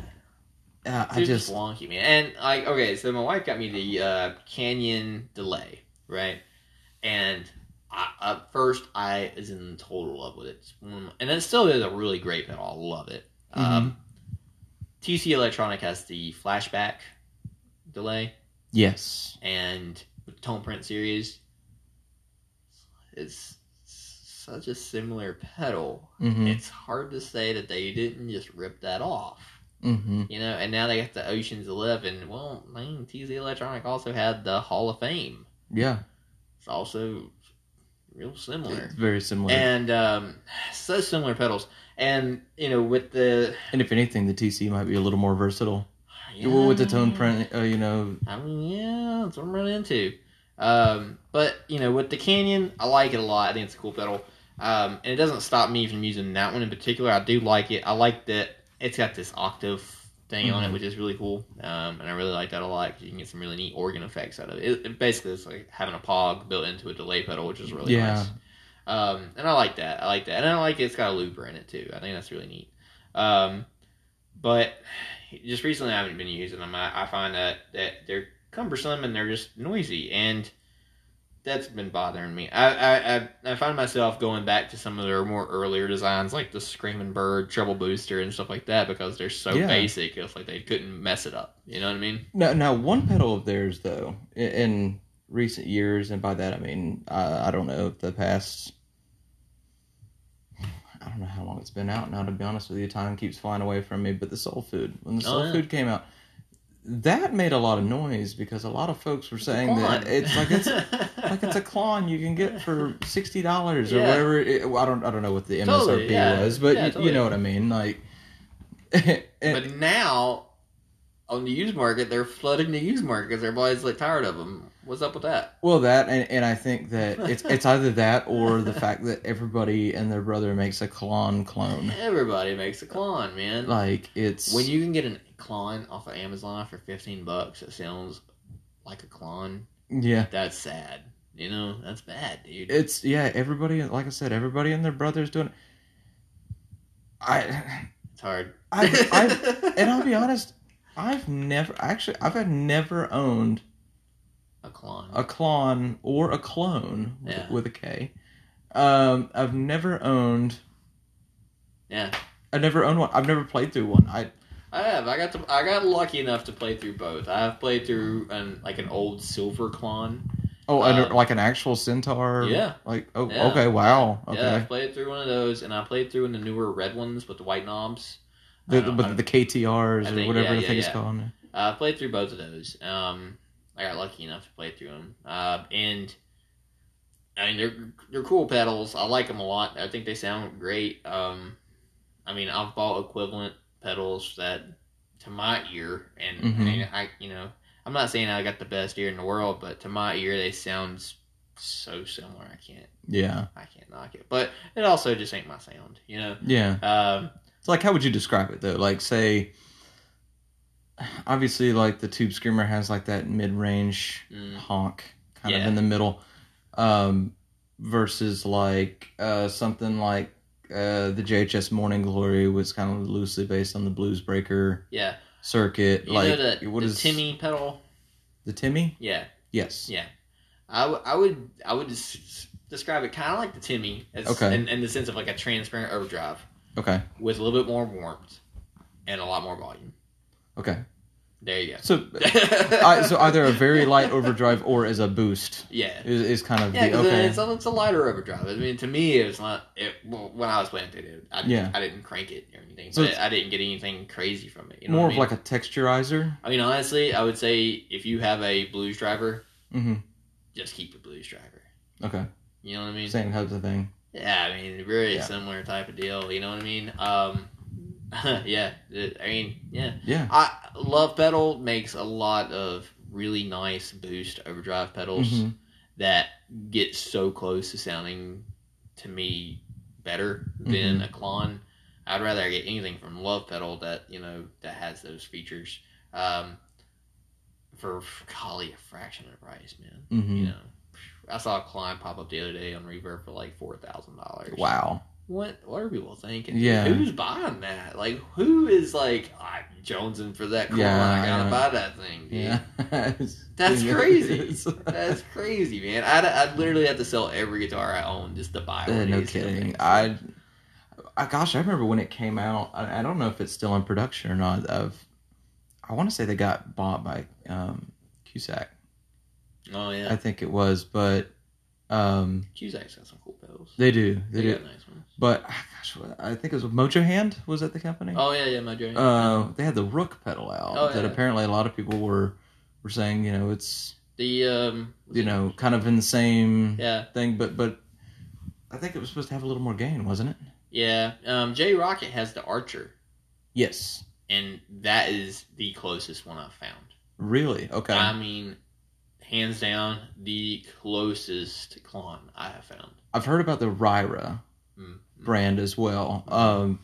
uh, I just just wonky, man. And like, okay, so my wife got me the uh, Canyon Delay, right? And I, at first, I was in total love with it, It's one of my- and it still is a really great pedal. I love it. Um, TC Electronic has the flashback delay, yes. and Tone Print series, it's such a similar pedal. Mhm. It's hard to say that they didn't just rip that off. Mhm. You know, and now they got the Ocean's Eleven. Well, I mean, TC Electronic also had the Hall of Fame. Yeah. It's also real similar. It's very similar. And um, so similar pedals. And, you know, with the. And if anything, the TC might be a little more versatile. Well, with the tone print, uh, you know, I mean, yeah, that's what I'm running into. Um, but, you know, with the Canyon, I like it a lot. I think it's a cool pedal. Um, and it doesn't stop me from using that one in particular. I do like it. I like that it's got this octave thing on it, Mhm. which is really cool. Um, and I really like that a lot 'cause you can get some really neat organ effects out of it. It, it basically is like having a pog built into a delay pedal, which is really Yeah. nice. Um, and I like that. I like that. And I like it's got a looper in it too. I think that's really neat. Um, but just recently I haven't been using them. I, I find that, that they're cumbersome and they're just noisy. And that's been bothering me. I, I, I, I find myself going back to some of their more earlier designs, like the Screaming Bird, Treble Booster, and stuff like that, because they're so Yeah. basic. It's like they couldn't mess it up. You know what I mean? now, now one pedal of theirs though, in recent years, and by that I mean I, I don't know the past. I don't know how long it's been out now. To be honest with you, time keeps flying away from me. But the Soul Food, when the Oh, Soul yeah. Food came out, that made a lot of noise because a lot of folks were saying that it's like it's like it's a Klon you can get for sixty dollars or whatever. It, well, I don't I don't know what the MSRP Totally, yeah. was, but Yeah, you, totally. you know what I mean. Like, and- But now, on the used market, they're flooding the used market because everybody's like tired of them. What's up with that? well, that and, and I think that it's it's either that or the fact that everybody and their brother makes a clone clone. Everybody makes a clone, man. Like it's when you can get a clone off of Amazon for fifteen bucks, it sounds like a clone. yeah. That's sad. You know, that's bad, dude. It's yeah. Everybody, like I said, everybody and their brothers doing. it. I, It's hard. I've, I've, and I'll be honest, I've never actually, I've had never owned a clone. a clone or a clone with- Yeah. with a K. Um, I've never owned. Yeah. I've never owned one. I've never played through one. I I have. I got to. I got lucky enough to play through both. I have played through an like an old silver Klon. oh, Um, like an actual centaur. Yeah. Like oh, Yeah. okay, wow, okay. Yeah, I played through one of those, and I played through in the newer red ones with the white knobs. The, don't- with the KTRs or whatever yeah, the thing is called. I played through both of those. Um, I got lucky enough to play through them, uh, and I mean they're they're cool pedals. I like them a lot. I think they sound great. Um, I mean I've bought equivalent pedals that to my ear, and Mhm. I mean I you know I'm not saying I got the best ear in the world, but to my ear they sound so similar. I can't Yeah, I can't knock it, but it also just ain't my sound, you know. yeah. Um, So like, how would you describe it though? Like, say, obviously, like the Tube Screamer has like that mid-range mm, honk kind of in the middle, um, versus like uh, something like uh, the JHS Morning Glory was kind of loosely based on the Blues Breaker yeah, circuit. you like, know the, what the is Timmy pedal? the Timmy? Yeah, Yes. Yeah, I, w- I would I would des- describe it kind of like the Timmy, as, Okay. in, in the sense of like a transparent overdrive Okay. with a little bit more warmth and a lot more volume. Okay. There you go. So, I, so either a very light overdrive or as a boost yeah, is, is kind of yeah, the okay. it's, a, it's a lighter overdrive. I mean, to me, it was not. It, well, when I was playing through it, I, Yeah. I didn't crank it or anything, So but I didn't get anything crazy from it. You know More of I mean? like a texturizer. I mean, honestly, I would say if you have a blues driver, hmm just keep the blues driver. Okay. You know what I mean? Same type of thing. Yeah, I mean, very Yeah. similar type of deal. You know what I mean? Um, yeah, I mean, yeah. Yeah. I Love Pedal makes a lot of really nice boost overdrive pedals Mhm. that get so close to sounding to me better than Mhm. a Klon. I'd rather get anything from Love Pedal that you know that has those features. Um, for golly, a fraction of the price, man. Mhm. You know, I saw a Klein pop up the other day on Reverb for like four thousand dollars. Wow. What what are people thinking? Yeah. who's buying that? Like, who is like I'm jonesing for that Klein? Yeah, I gotta know. buy that thing. Dude. Yeah. That's crazy. That's crazy, man. I'd, I'd literally have to sell every guitar I own just to buy one. Uh, no kidding. I, I, gosh, I remember when it came out. I, I don't know if it's still in production or not. Of, I want to say they got bought by um, Cusack. oh yeah, I think it was, but um, Cusack's got some cool pedals. they do. They, They do. nice ones. But ah, gosh, I think it was Mojo Hand. Was that the company? Oh yeah, yeah, my journey. Uh, they had the Rook pedal out Oh, that yeah. apparently a lot of people were were saying, you know, it's the um, you know kind of in the same yeah, thing, but but I think it was supposed to have a little more gain, wasn't it? yeah. Um, J Rockett has the Archer, Yes. and that is the closest one I've found. Really? Okay. I mean, hands down, the closest clone I have found. I've heard about the Ryra Mm. Brand as well. Um,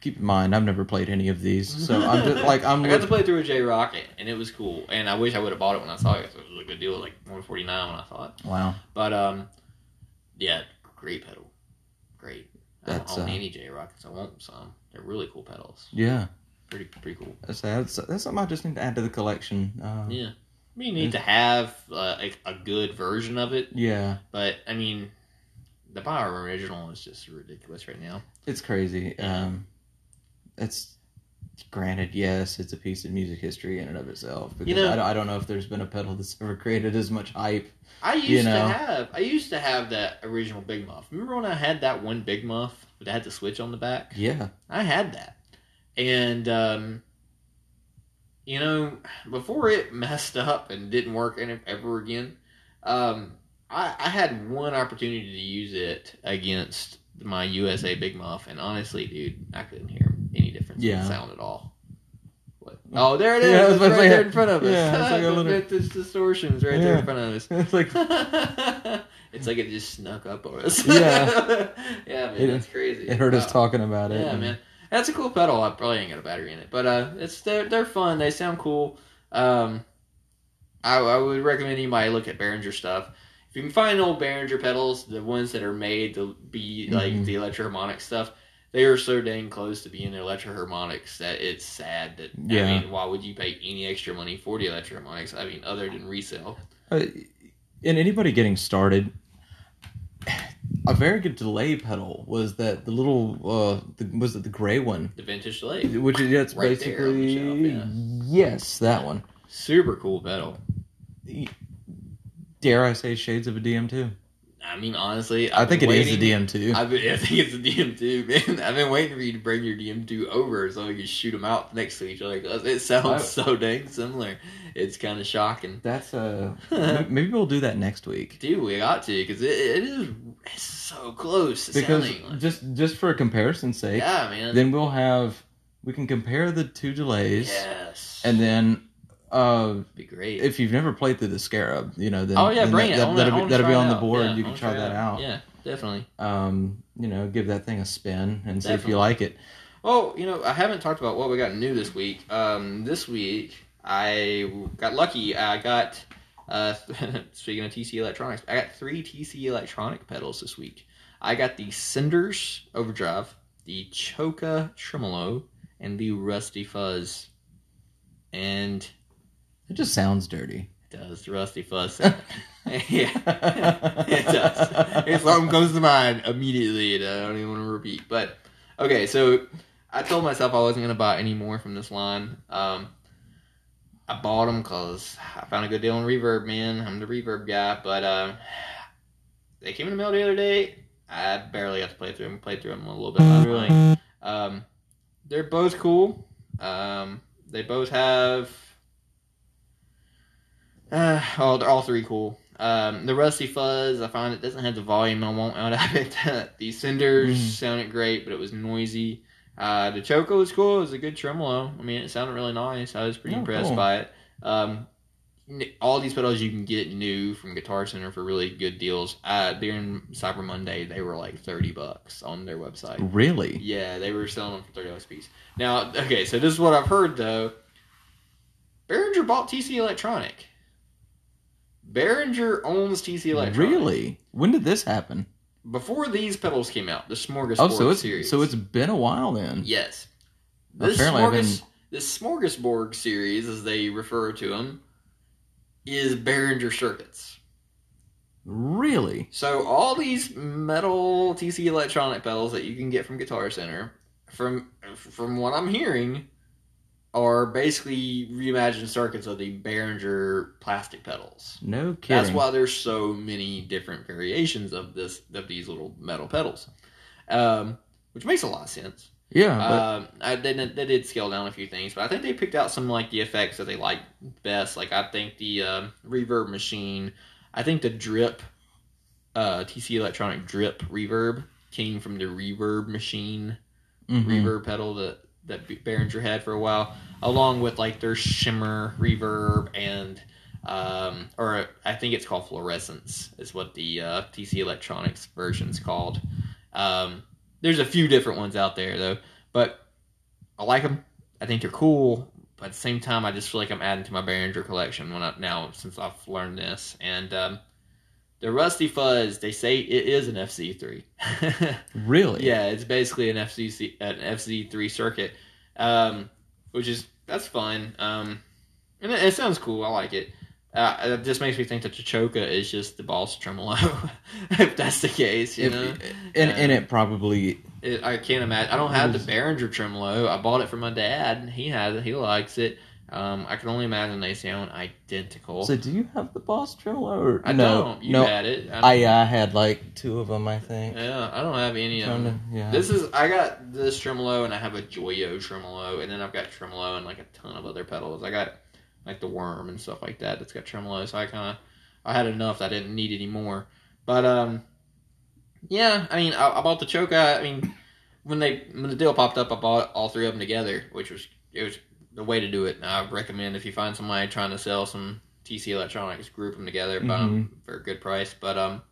keep in mind, I've never played any of these, so I'm just like I'm. I got to play through a J Rockett, and it was cool. And I wish I would have bought it when I saw it. 'cause It was a good deal, like one forty nine when I saw it. wow. But um, yeah, great pedal, great. I That's, don't own uh, any J Rocketts. I want some. They're really cool pedals. Yeah. Pretty pretty cool. That's, that's that's something I just need to add to the collection. Uh, Yeah. I mean, you need to have uh, a, a good version of it, yeah. but I mean, the Power original is just ridiculous right now. It's crazy. Um, it's granted, yes, it's a piece of music history in and of itself. Because know- I, don't, I don't know if there's been a pedal that's ever created as much hype. I used You to have I used to have that original Big Muff. Remember when I had that one Big Muff that had the switch on the back? Yeah. I had that, and um, you know, before it messed up and didn't work ever again, um, I, I had one opportunity to use it against my USA Big Muff, and honestly, dude, I couldn't hear any difference Yeah. in sound at all. What? Oh, there it is! Yeah, it's right say- there in front of us. yeah, it's like a little- bit that's distortions right there in front of us. it's like it's like it just snuck up on us. Yeah. yeah, man, It- that's crazy. it heard us talking about it. Yeah, and- man, that's a cool pedal. I probably ain't got a battery in it, but uh, it's they're they're fun. They sound cool. Um, I, I would recommend anybody look at Behringer stuff. If you can find old Behringer pedals, the ones that are made to be like Mhm. the Electro-Harmonix stuff, they are so dang close to being Electro-Harmonix that it's sad that Yeah. I mean, why would you pay any extra money for the Electro-Harmonix? I mean, other than resale. Uh, and anybody getting started, a very good delay pedal was that the little uh, the, was it the gray one, The vintage delay, which is that's Right on the basically shelf, yes, that one. super cool pedal. Dare I say shades of a DM2? I mean, honestly, I I've think it been is a DM2. I've been, I think it's a DM2, man. I've been waiting for you to bring your DM2 over so we can shoot them out next to each other. It sounds I- so dang similar. It's kind of shocking. That's uh m- maybe we'll do that next week. Dude, we got to because it, it is it's so close. Because like- just just for a comparison's sake, yeah, man. then we'll have we can compare the two delays yes, and then uh be great. if you've never played through the Scarab, you know, then oh yeah, then bring that, it. That, that'll, be, that'll be on the board. Yeah, you can wanna try that out. Yeah, definitely. Um, you know, give that thing a spin and see if you like it. Oh, you know, I haven't talked about what we got new this week. Um, this week I got lucky. I got uh, speaking of TC Electronics, I got three TC Electronic pedals this week. I got the Cinders Overdrive, the Choka Tremolo, and the Rusty Fuzz. And It just sounds dirty. it does Rusty sound. yeah, it does. If something comes to mind immediately, and I don't even want to repeat. But okay, so I told myself I wasn't going to buy any more from this line. Um, I bought them because I found a good deal on Reverb, man. I'm the Reverb guy, but uh, they came in the mail the other day. I barely got to play through them. Played through them a little bit last Really? Um, they're both cool. Um, they both have. Uh, oh, they're all three cool. Um, the Rusty Fuzz, I find it doesn't have the volume I want out of it. the Cinders Mhm. sounded great, but it was noisy. Uh, the Choka was cool. It was a good tremolo. I mean, it sounded really nice. I was pretty Oh, impressed cool. by it. Um, all these pedals you can get new from Guitar Center for really good deals. Uh, during Cyber Monday, they were like thirty bucks on their website. Really? Yeah, they were selling them for thirty dollars a piece. Now, okay, so this is what I've heard though. Behringer bought TC Electronic. Behringer owns TC Electronic. Really? When did this happen? Before these pedals came out, the Smorgasbord Oh, so it's series. so it's been a while then. yes. This Apparently Smorgas, this Smorgasbord series, as they refer to them, is Behringer circuits. Really? So all these metal TC electronic pedals that you can get from Guitar Center, from from what I'm hearing, are basically reimagined circuits of the Behringer plastic pedals. No kidding. That's why there's so many different variations of this of these little metal pedals, um, which makes a lot of sense. Yeah, but Um, I they, did- they did scale down a few things, but I think they picked out some like the effects that they like best. Like I think the um, reverb machine, I think the drip, uh, TC Electronic drip reverb came from the reverb machine mhm. reverb pedal that that Behringer had for a while, along with like their shimmer reverb and um, or I think it's called fluorescence is what the uh, TC Electronics version's called. Um, there's a few different ones out there though, but I like them. I think they're cool, but at the same time, I just feel like I'm adding to my Behringer collection when I, now since I've learned this. And um, the Rusty Fuzz, they say it is an FC3. really? Yeah, it's basically an FCC an FZ3 circuit, um, which is that's fun. Um, and it, it sounds cool. I like it. Uh, it just makes me think that the Choka is just the boss tremolo, if that's the case. You If- know, and and it probably it, I can't imagine. I don't have the Behringer tremolo. I bought it for my dad. He has it. He likes it. Um, I can only imagine they sound identical. So do you have the boss tremolo? Or, I no, don't. You no. had it. I uh, had like two of them, I think. yeah, I don't have any of them. to- yeah. This is I got this tremolo and I have a Joyo tremolo and then I've got tremolo and like a ton of other pedals. I got like the worm and stuff like that that's got tremolo. So I kind of I had enough that I didn't need any more. But um, yeah, I mean I, I bought the Choka. I mean when they when the deal popped up, I bought all three of them together, which was it was the way to do it. I recommend if you find somebody trying to sell some TC electronics, group them together, buy them for a good price. But um,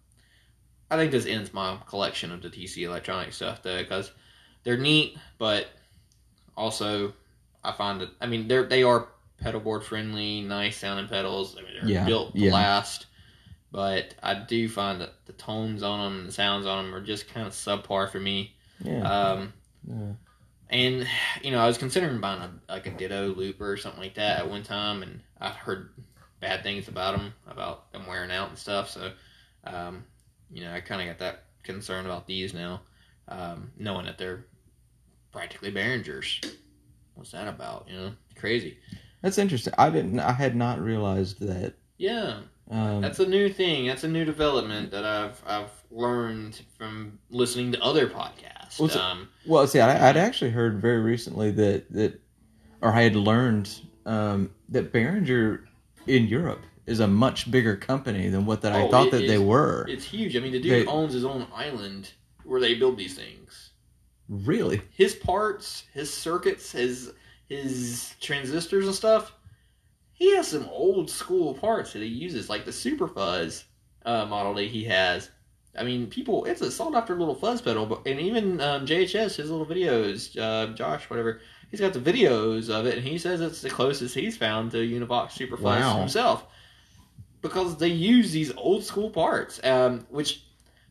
I think this ends my collection of the TC electronic stuff though, because they're neat, but also I find that I mean they're they are pedal board friendly, nice sounding pedals. I mean they're Yeah, built to yeah. last. But I do find that the tones on them the sounds on them are just kind of subpar for me. yeah. Um, Yeah. And you know, I was considering buying a like a Ditto looper or something like that at one time, and I've heard bad things about them, about them wearing out and stuff. So, um, you know, I kind of got that concern about these now, um, knowing that they're practically Behringers. What's that about? You know, crazy. That's interesting. I didn't. I had not realized that. Yeah, Um, that's a new thing. That's a new development that I've I've learned from listening to other podcasts. It- um, well, see, I, I'd actually heard very recently that that, or I had learned um, that Behringer in Europe is a much bigger company than what that I Oh, thought it that they were. it's huge. I mean, the dude They- owns his own island where they build these things. Really? his parts, his circuits, his his transistors and stuff. He has some old school parts that he uses, like the Super Fuzz uh, model that he has. I mean, people, it's a sought after little fuzz pedal, but and even um, JHS, his little videos, uh, Josh, whatever, he's got the videos of it, and he says it's the closest he's found to Univox Super Fuzz Wow. himself because they use these old school parts, um, which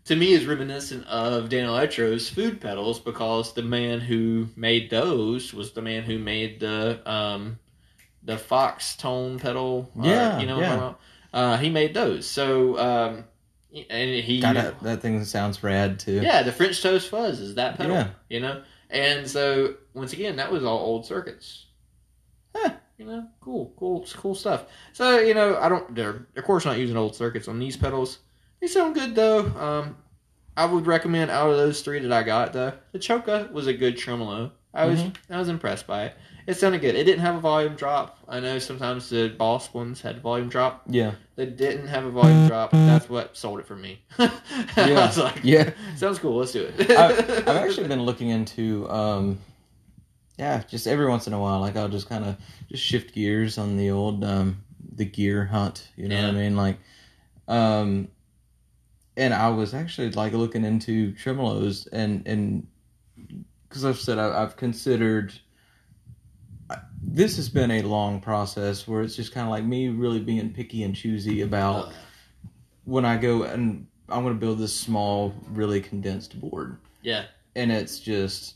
to me is reminiscent of Danelectro's food pedals because the man who made those was the man who made the um, the Foxx Tone pedal. uh, Yeah, you know, yeah. I'm talking about? uh, he made those. So um, and he God, that, that thing sounds rad too. yeah, the French Toast Fuzz is that pedal. Yeah. You know, and so once again, that was all old circuits. Huh. You know, cool, cool, cool stuff. So you know, I don't. They're of course not using old circuits on these pedals. They sound good though. Um, I would recommend out of those three that I got, the the Choka was a good tremolo. I was Mhm. I was impressed by it. It sounded good. It didn't have a volume drop. I know sometimes the Boss ones had volume drop. Yeah. They didn't have a volume drop. That's what sold it for me. Yeah. like, Yeah. sounds cool. Let's do it. I, I've actually been looking into, um, yeah, just every once in a while, like I'll just kind of just shift gears on the old, um, the gear hunt. You know what I mean? Like, um, and I was actually like looking into tremolos and and because I've said I, I've considered. This has been a long process where it's just kind of like me really being picky and choosy about Uh, when I go and I'm going to build this small, really condensed board yeah, and it's just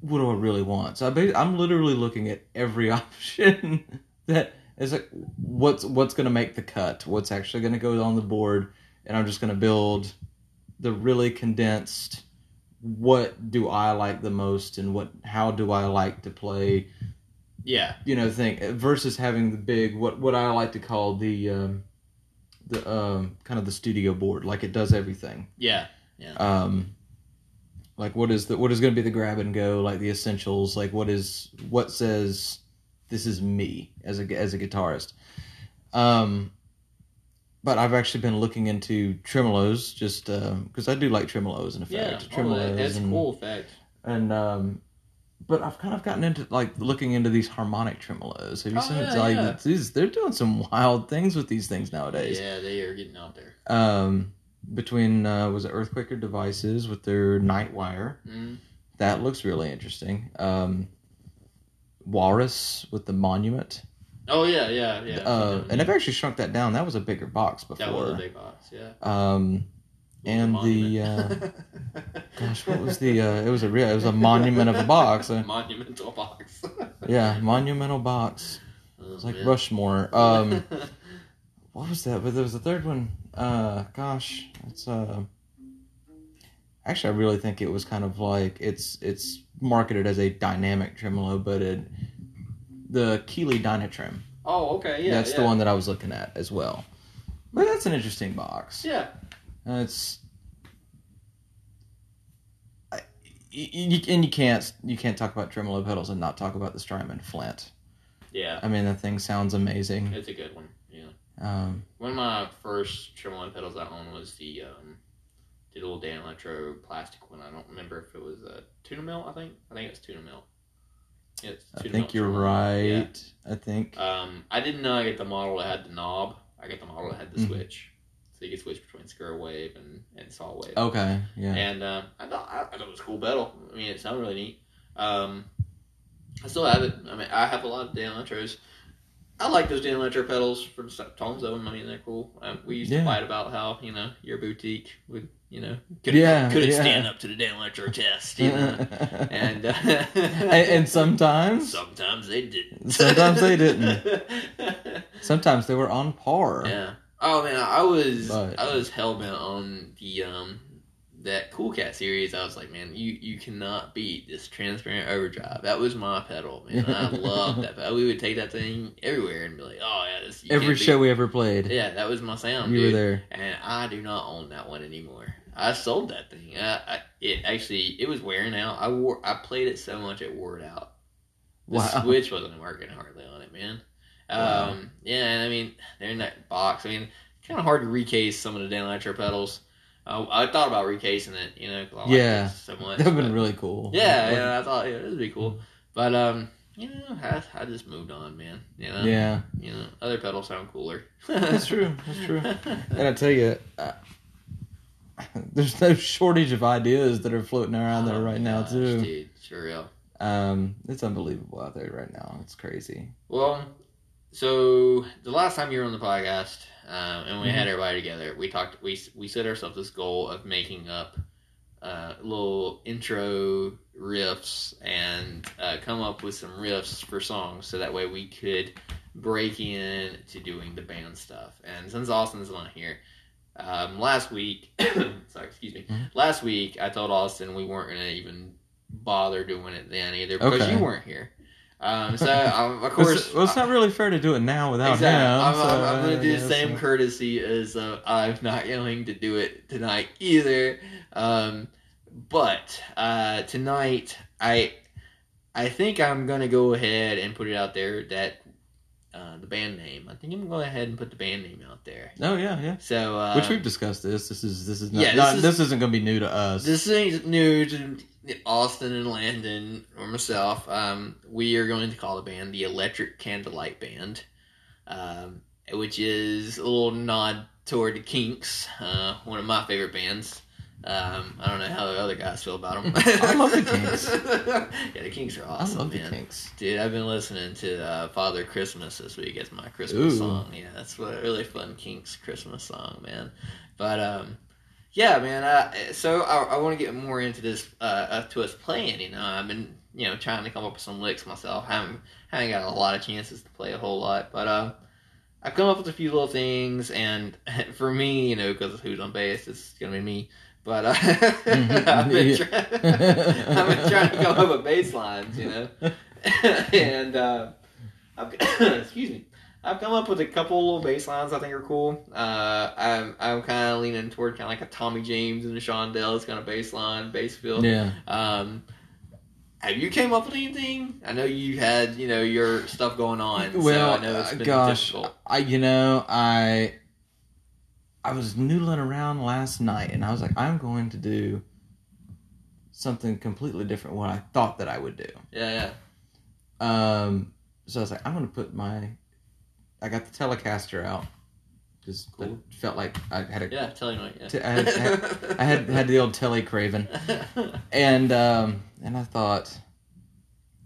what do I really want? So I ba- I'm literally looking at every option that is like what's what's going to make the cut, what's actually going to go on the board, and I'm just going to build the really condensed. What do I like the most, and what how do I like to play? Yeah, You know, thing versus having the big what what I like to call the um, the um, kind of the studio board, like it does everything. Yeah, um like what is the what is going to be the grab and go like the essentials like what is what says this is me as a as a guitarist. Um but I've actually been looking into tremolos just because I do like tremolos in yeah. effect Oh, tremolos that, that's and, cool effect. and um but I've kind of gotten into like looking into these harmonic tremolos. Have you Oh, seen yeah, it? Like yeah. these, they're doing some wild things with these things nowadays Yeah, they are getting out there. um, between uh, was it Earthquaker devices with their Nightwire. Mm. That looks really interesting. Um, Walrus with the Monument, Oh yeah, yeah, yeah. uh, and I've actually shrunk that down. That was a bigger box before. that was a big box. Yeah. um, and the uh, gosh, what was the? Uh, it was a real. It was a monument of a box. Monumental box. yeah, monumental box. Oh, It's like man. Rushmore. Um, what was that? But there was a third one. Uh, gosh, it's uh. Actually, I really think it was kind of like it's it's marketed as a dynamic tremolo, but it the Keeley Dynatrim. oh, okay, yeah. that's yeah. the one that I was looking at as well. But that's an interesting box. Yeah. Uh, it's I, y- y- and you can't you can't talk about tremolo pedals and not talk about the Strymon Flint. Yeah. I mean, that thing sounds amazing. It's a good one. Yeah. Um, One of my first tremolo pedals I owned was the um, the little Danelectro plastic one. I don't remember if it was a Tuna Melt. I think. I think it's Tuna Melt. Yeah, it's I think you're tremolo. Yeah. right. I think. Um, I didn't know I get the model that had the knob. I got the model that had the Mhm. switch, so you could switch between square wave and, and saw wave. Okay. Yeah. And um, I thought I, I thought it was a cool pedal. I mean, it sounded really neat. Um, I still have it. I mean, I have a lot of Danelectros. I like those Danelectro pedals for the Tone Zone. I mean, they're cool. Um, we used Yeah. to fight about how you know your boutique would you know could Yeah, couldn't yeah. stand up to the Danelectro test, you know. and, uh, and, and sometimes, sometimes they didn't. Sometimes they didn't. sometimes they were on par. yeah. Oh man, I was But- I was hell bent on the um that Cool Cat series. I was like, man, you you cannot beat this transparent overdrive. That was my pedal, man. I love that. pedal. We would take that thing everywhere and be like, oh yeah, this Every show we ever played, Yeah, that was my sound. you dude. were there. and I do not own that one anymore. I sold that thing. I, I, it actually it was wearing out. I wore I played it so much it wore it out. The Wow. switch wasn't working hardly on it, man. Um, yeah, and I mean they're in that box. I mean, kind of hard to recase some of the Danelectro pedals. Uh, I thought about recasing it, you know, I Yeah. it so much. That would have been really cool. yeah, yeah. I thought yeah, would be cool, but um, you know, I, I just moved on, man. You know, Yeah, you know, other pedals sound cooler. that's true. That's true. And I tell you, uh, there's no shortage of ideas that are floating around there Oh, right now too. dude. It's real. Um, it's unbelievable out there right now. It's crazy. Well, so the last time you were on the podcast, um, and we Mm-hmm. had everybody together, we talked. We we set ourselves this goal of making up uh, little intro riffs and uh, come up with some riffs for songs, so that way we could break in to doing the band stuff. And since Austin's not here. Um, last week, sorry, excuse me. Mhm. Last week, I told Austin we weren't gonna even bother doing it then either because Okay. you weren't here. Um, so um, of course, it's, well, it's not really fair to do it now without exactly. him. I'm, so, I'm, I'm going to do the same uh, courtesy as uh, I'm not going to do it tonight either. Um, but uh, tonight, I I think I'm going to go ahead and put it out there that uh, the band name. I think I'm going to go ahead and put the band name out there. Oh yeah, yeah. So uh, Which we've discussed this. This is this is not, yeah, this not is- this isn't going to be new to us. This ain't new to Austin and Landon or myself. Um, we are going to call the band the Electric Candlelight Band, um, which is a little nod toward the Kinks, uh, one of my favorite bands. Um, I don't know how the other guys feel about them. I love the Kinks. yeah, the Kinks are I awesome, love man. the Kinks. Dude, I've been listening to uh, Father Christmas this week as my Christmas Ooh. song. Yeah, that's what a really fun Kinks Christmas song, man. But um, yeah, man. Uh, so I, I want to get more into this uh, uh, to us playing. You know, I've been you know trying to come up with some licks myself. I haven't haven't got a lot of chances to play a whole lot, but uh, I've come up with a few little things. And for me, you know, because of who's on bass, it's gonna be me. But uh, I've, been Yeah. try- I've been trying to come up with bass lines, you know, and uh, excuse me. I've come up with a couple little bass lines I think are cool. Uh, I'm I'm kind of leaning toward kind of like a Tommy James and a Shondells kind of bass line, bass feel. Yeah. Um, have you came up with anything? I know you had you know your stuff going on. so Well, I know it's uh, been gosh, difficult. I you know I I was noodling around last night, and I was like, I'm going to do something completely different. What I thought that I would do. Yeah, yeah. Um, so I was like, I'm going to put my. I got the Telecaster out because Cool. I felt like I had a. Yeah, what. Yeah. T- I had- I had had the old Tele Craven, and um, and I thought,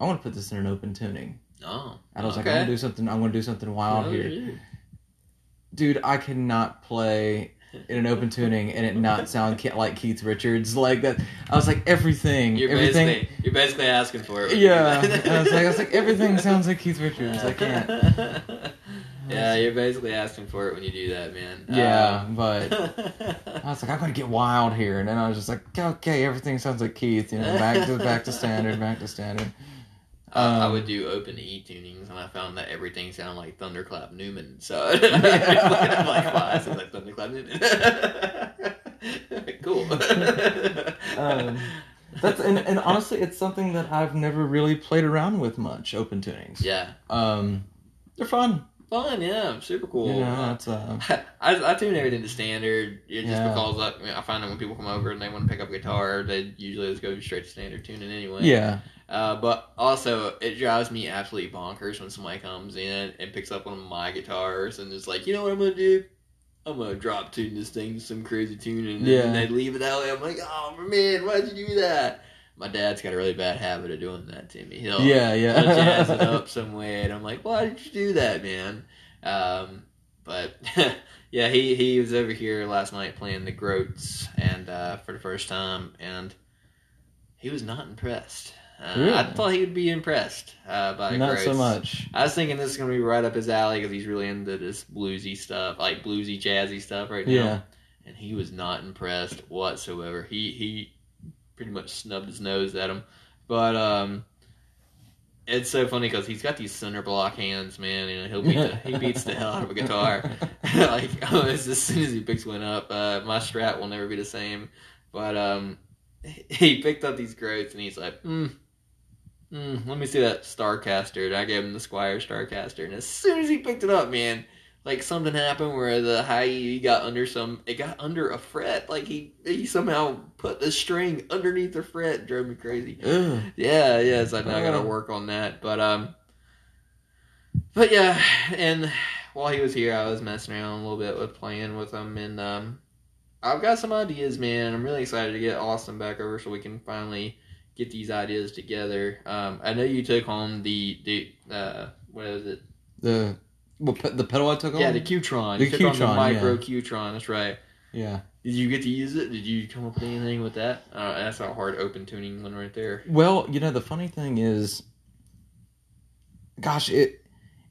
I want to put this in an open tuning. oh, And I was like. I'm gonna do something. I'm gonna do something wild Oh, here, yeah. dude. I cannot play in an open tuning and it not sound like Keith Richards like that. I was like, everything, You're everything. basically you're basically asking for it. Yeah. I was like, I was like, everything sounds like Keith Richards. I can't. yeah, you're basically asking for it when you do that, man. Yeah, Um, but I was like, I'm gonna get wild here, and then I was just like, okay, everything sounds like Keith. You know, back to back to standard, back to standard. I, I Um, would do open E tunings, and I found that everything sounded like Thunderclap Newman. So I'm like, wow, that sounds like Thunderclap Newman. cool. Um, That's and, and honestly, it's something that I've never really played around with much. Open tunings. yeah, Um, they're fun. Fun. Yeah, super cool. You know, it's uh, I, I tune everything to standard just Yeah. because I, I, mean, I find that when people come over and they want to pick up a guitar, they usually just go straight to standard tuning anyway. yeah, Uh, but also, it drives me absolutely bonkers when somebody comes in and picks up one of my guitars and is like, you know what I'm gonna do? I'm gonna drop tune this thing to some crazy tune and Yeah. then they leave it that way. I'm like, oh man, why'd you do that? My dad's got a really bad habit of doing that to me. He'll Yeah, yeah. he'll jazz it up some way, and I'm like, why did you do that, man? Um, but yeah, he he was over here last night playing the Groats, and uh, for the first time, and he was not impressed. Uh, I thought he would be impressed uh, by Not so much. I was thinking this is gonna be right up his alley because he's really into this bluesy stuff, like bluesy, jazzy stuff right now. Yeah. And he was not impressed whatsoever. He he pretty much snubbed his nose at him. But um, it's so funny because he's got these cinder block hands, man. And he'll beat the, he beats the hell out of a guitar. like almost as soon as he picks one up, uh, my strat will never be the same. But um, he picked up these groats and he's like, hmm. Mm, let me see that Starcaster. And I gave him the Squier Starcaster, and as soon as he picked it up, man, like something happened where the high E got under some. It got under a fret. Like he he somehow put the string underneath the fret. Drove me crazy. Ugh. Yeah, yeah. So now I gotta Oh. work on that. But um, but yeah, and while he was here, I was messing around a little bit with playing with him, and um, I've got some ideas, man. I'm really excited to get Austin back over so we can finally get these ideas together. Um, I know you took home the the uh, what is it? The well, pe- the pedal I took on. Yeah, the Qtron. The you took on the micro yeah. Qtron. That's right. yeah. Did you get to use it? Did you come up with anything with that? Uh, that's a hard open tuning one right there. Well, you know the funny thing is, gosh, it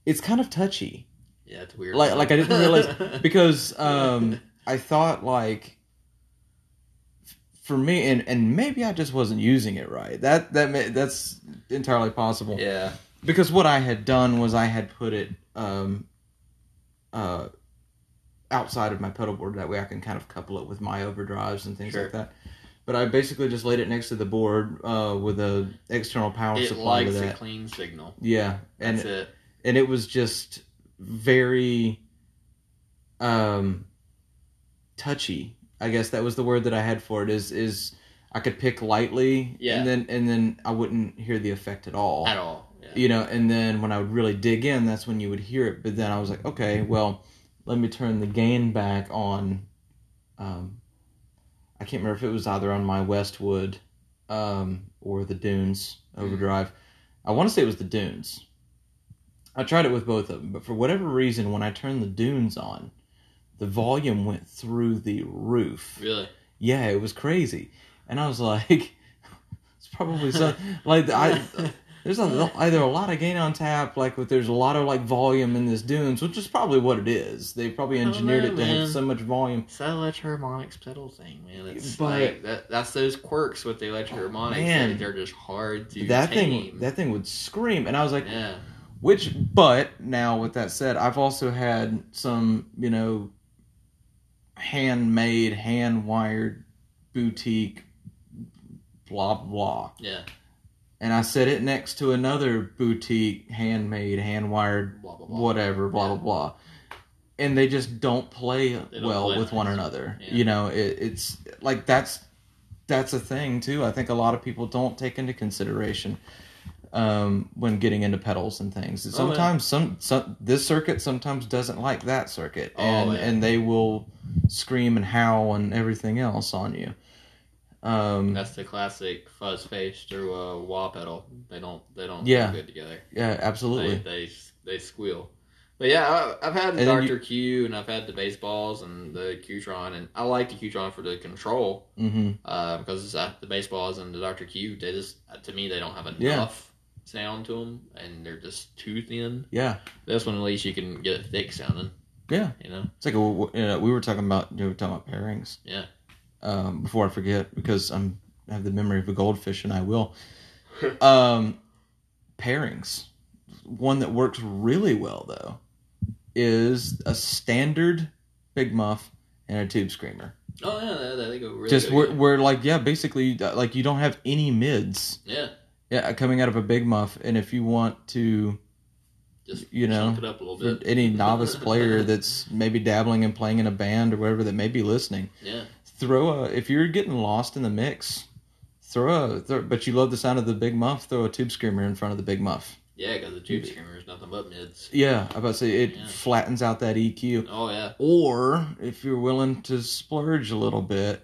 it's kind of touchy Yeah, it's weird. Like- like I didn't realize- because um, I thought like for me, and and maybe I just wasn't using it right. That that may, that's entirely possible. yeah. because what I had done was I had put it um, uh, outside of my pedal board. That way I can kind of couple it with my overdrives and things Sure. like that. But I basically just laid it next to the board uh, with a external power It supply to likes a that. clean signal. Yeah, and That's it. and it was just very um touchy. I guess that was the word that I had for it. Is is I could pick lightly, Yeah. and then and then I wouldn't hear the effect at all At all. Yeah. you know and then when i would really dig in that's when you would hear it. But then i was like okay well let me turn the gain back on um i can't remember if it was either on my westwood um or the dunes overdrive. I want to say it was the dunes. I tried it with both of them but for whatever reason when i turned the dunes on the volume went through the roof. Really? yeah it was crazy. And i was like it's probably so like i there's a, either a lot of gain on tap, like with there's a lot of like volume in this dunes, which is probably what it is. They probably engineered know, it to man. have so much volume. It's that Electro-Harmonix pedal thing, man. It's But- like that, that's those quirks with the Electro-Harmonix. Man. that they're just hard to That tame. thing, that thing would scream, and I was like, yeah. which? But now, with that said, I've also had some, you know, handmade, hand wired, boutique, blah blah. Yeah. And I set it next to another boutique, handmade, hand wired, Blah blah blah. whatever, blah Yeah. blah blah, and they just don't play don't well play with one another. Yeah. You know, it, it's like that's that's a thing too. I think a lot of people don't take into consideration um, when getting into pedals and things. Oh, yeah. Sometimes some, some this circuit sometimes doesn't like that circuit, Oh, and yeah. and they will scream and howl and everything else on you. Um, That's the classic fuzz face through a wah pedal. They don't. They don't. Yeah. Good together. yeah, absolutely. They they they squeal. But yeah, I, I've had the And Doctor Q and I've had the Bass Balls and the Qtron, and I like the Qtron for the control hmm uh, because uh, the Bass Balls and the Doctor Q, they just to me they don't have enough Yeah. sound to them, and they're just too thin. Yeah, This one at least you can get it thick sounding. yeah. You know. It's like a, you know, we were talking about you know, were talking about pairings. Yeah. Um, before I forget, because I'm I have the memory of a goldfish, and I will. um, pairings. One that works really well though is a standard big muff and a tube screamer. Oh yeah, they, they go really Just together. where like yeah, basically uh, like you don't have any mids. yeah, Yeah, coming out of a big muff, and if you want to just you know, it up a little bit. any novice player that's maybe dabbling and playing in a band or whatever that may be listening, yeah, throw a if you're getting lost in the mix, throw a throw, but you love the sound of the big muff, throw a tube screamer in front of the big muff. yeah, because the tube screamer is nothing but mids. Yeah, I about to say it Yeah. flattens out that EQ. Oh yeah, Or if you're willing to splurge a little bit,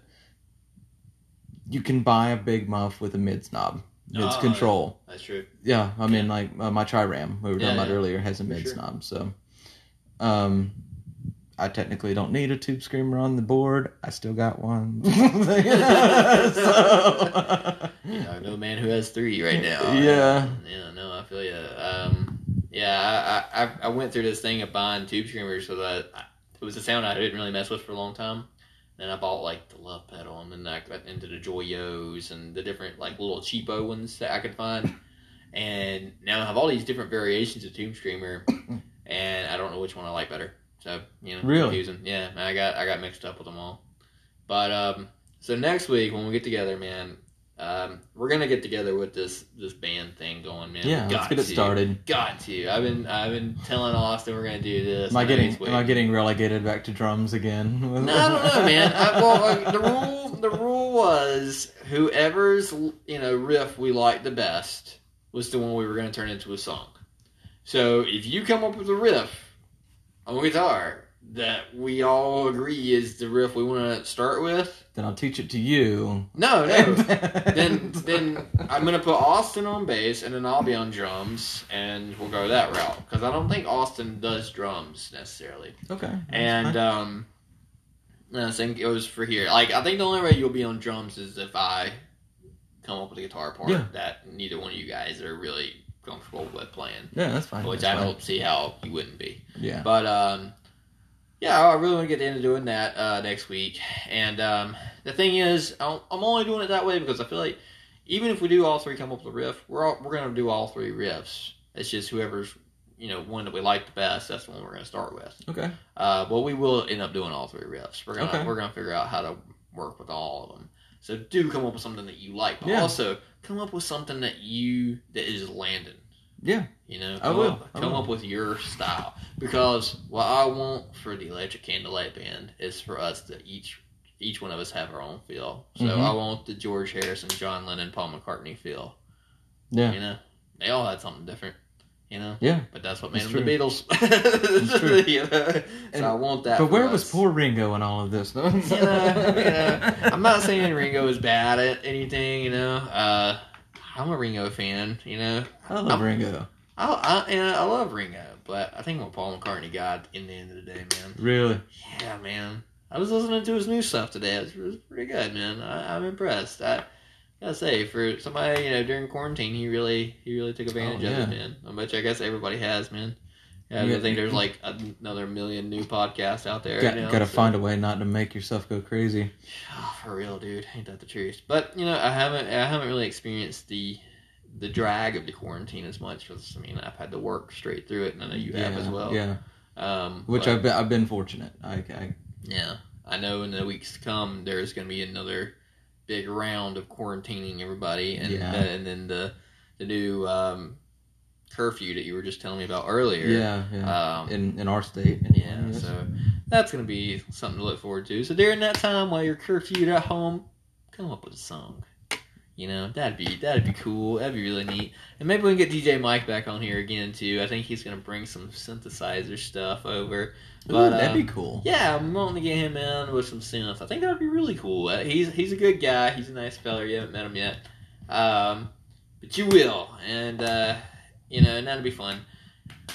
you can buy a big muff with a mids knob. Mids Oh, control. That's true. Yeah, I mean, like uh, my Triram we were Yeah, talking about yeah. earlier has a mids sure. knob. So, um, I technically don't need a tube screamer on the board. I still got one. so, I know a man who has three right now. Yeah. Yeah, no, I feel you. Um, yeah, I, I, I went through this thing of buying tube screamers so that I, it was a sound I didn't really mess with for a long time. Then I bought like the Love Pedal, and then I got into the Joyos and the different like little cheapo ones that I could find. And now I have all these different variations of tube screamer, and I don't know which one I like better. So you know, Really? confusing. Yeah, I got I got mixed up with them all. But um, so next week when we get together, man, um, we're gonna get together with this this band thing going, man. yeah, let's get it started. Got to. I've been I've been telling Austin we're gonna do this. Am I getting am I getting relegated back to drums again? No, I don't know, man. I, well, like, the rule the rule was whoever's you know riff we liked the best was the one we were going to turn into a song. So if you come up with a riff on guitar that we all agree is the riff we want to start with, then I'll teach it to you. no, no. then then I'm gonna put Austin on bass, and then I'll be on drums, and we'll go that route. Because I don't think Austin does drums necessarily. okay. And um, no, same goes for here. Like I think the only way you'll be on drums is if I come up with a guitar part Yeah. that neither one of you guys are really comfortable with playing. yeah, that's fine. Which that's I fine. don't see how you wouldn't be. Yeah. But um, yeah, I really want to get into doing that uh, next week. And um, the thing is, I'm I'm only doing it that way because I feel like even if we do all three come up with a riff, we're all, we're gonna do all three riffs. It's just whoever's you know one that we like the best. That's the one we're gonna start with. Okay. Uh, but we will end up doing all three riffs. We're gonna Okay. we're gonna figure out how to work with all of them. So do come up with something that you like, but Yeah. also come up with something that you that is landing. Yeah. You know, I will. Up, I come will. up with your style because what I want for the Electric Candlelight Band is for us to each each one of us have our own feel. So Mhm. I want the George Harrison, John Lennon, Paul McCartney feel. Yeah. You know, they all had something different. You know, Yeah. but that's what made It's them the. Beatles. It's true. You know? So And- I want that. But where us. was poor Ringo in all of this? No? you know, you know, I'm not saying Ringo is bad at anything. You know, uh, I'm a Ringo fan. You know, I love Ringo. I, I, and I love Ringo, but I think what Paul McCartney got in the end of the day, man. Really? Yeah, man. I was listening to his new stuff today. It was, it was pretty good, man. I, I'm impressed. I gotta say, for somebody you know during quarantine, he really he really took advantage Oh, of it, yeah. man. Which I guess everybody has, man. Yeah, Yeah. I think there's like another million new podcasts out there. Got, right now, gotta so- find a way not to make yourself go crazy. Oh, for real, dude. Ain't that the truth? But you know, I haven't I haven't really experienced the the drag of the quarantine as much because I mean I've had to work straight through it, and I know you have as well. Yeah. Um, Which but- I've been, I've been fortunate. I, I yeah, I know in the weeks to come there's going to be another big round of quarantining everybody, and Yeah. the- and then the the new um, curfew that you were just telling me about earlier. yeah yeah Um, in in our state. anyway, yeah, so that's going to be something to look forward to. So during that time while you're curfewed at home, come up with a song. You know, that'd be that'd be cool. That'd be really neat. And maybe we can get DJ Mike back on here again too. I think he's going to bring some synthesizer stuff over. Ooh, that'd uh, be cool. yeah, I'm wanting to get him in with some synth. I think that'd be really cool. Uh, He's he's a good guy. He's a nice fella. You haven't met him yet, um, but you will, and uh, you know, and that'll be fun.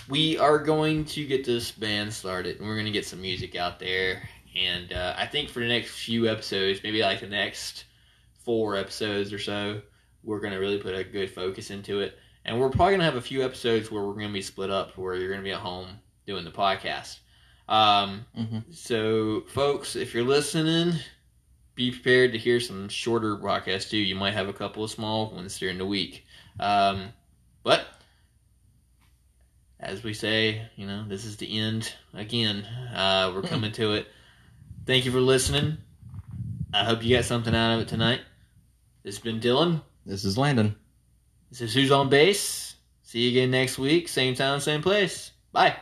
We are going to get this band started, and we're going to get some music out there. And uh, I think for the next few episodes, maybe like the next four episodes or so, we're going to really put a good focus into it. And we're probably going to have a few episodes where we're going to be split up, where you're going to be at home doing the podcast. Um, Mhm. So, folks, if you're listening, be prepared to hear some shorter podcasts too. You might have a couple of small ones during the week. Um, but as we say, you know, this is the end again. Uh, we're coming to it. Thank you for listening. I hope you got something out of it tonight. This has been Dylan. This is Landon. This is Who's on Base. See you again next week. Same time, same place. Bye.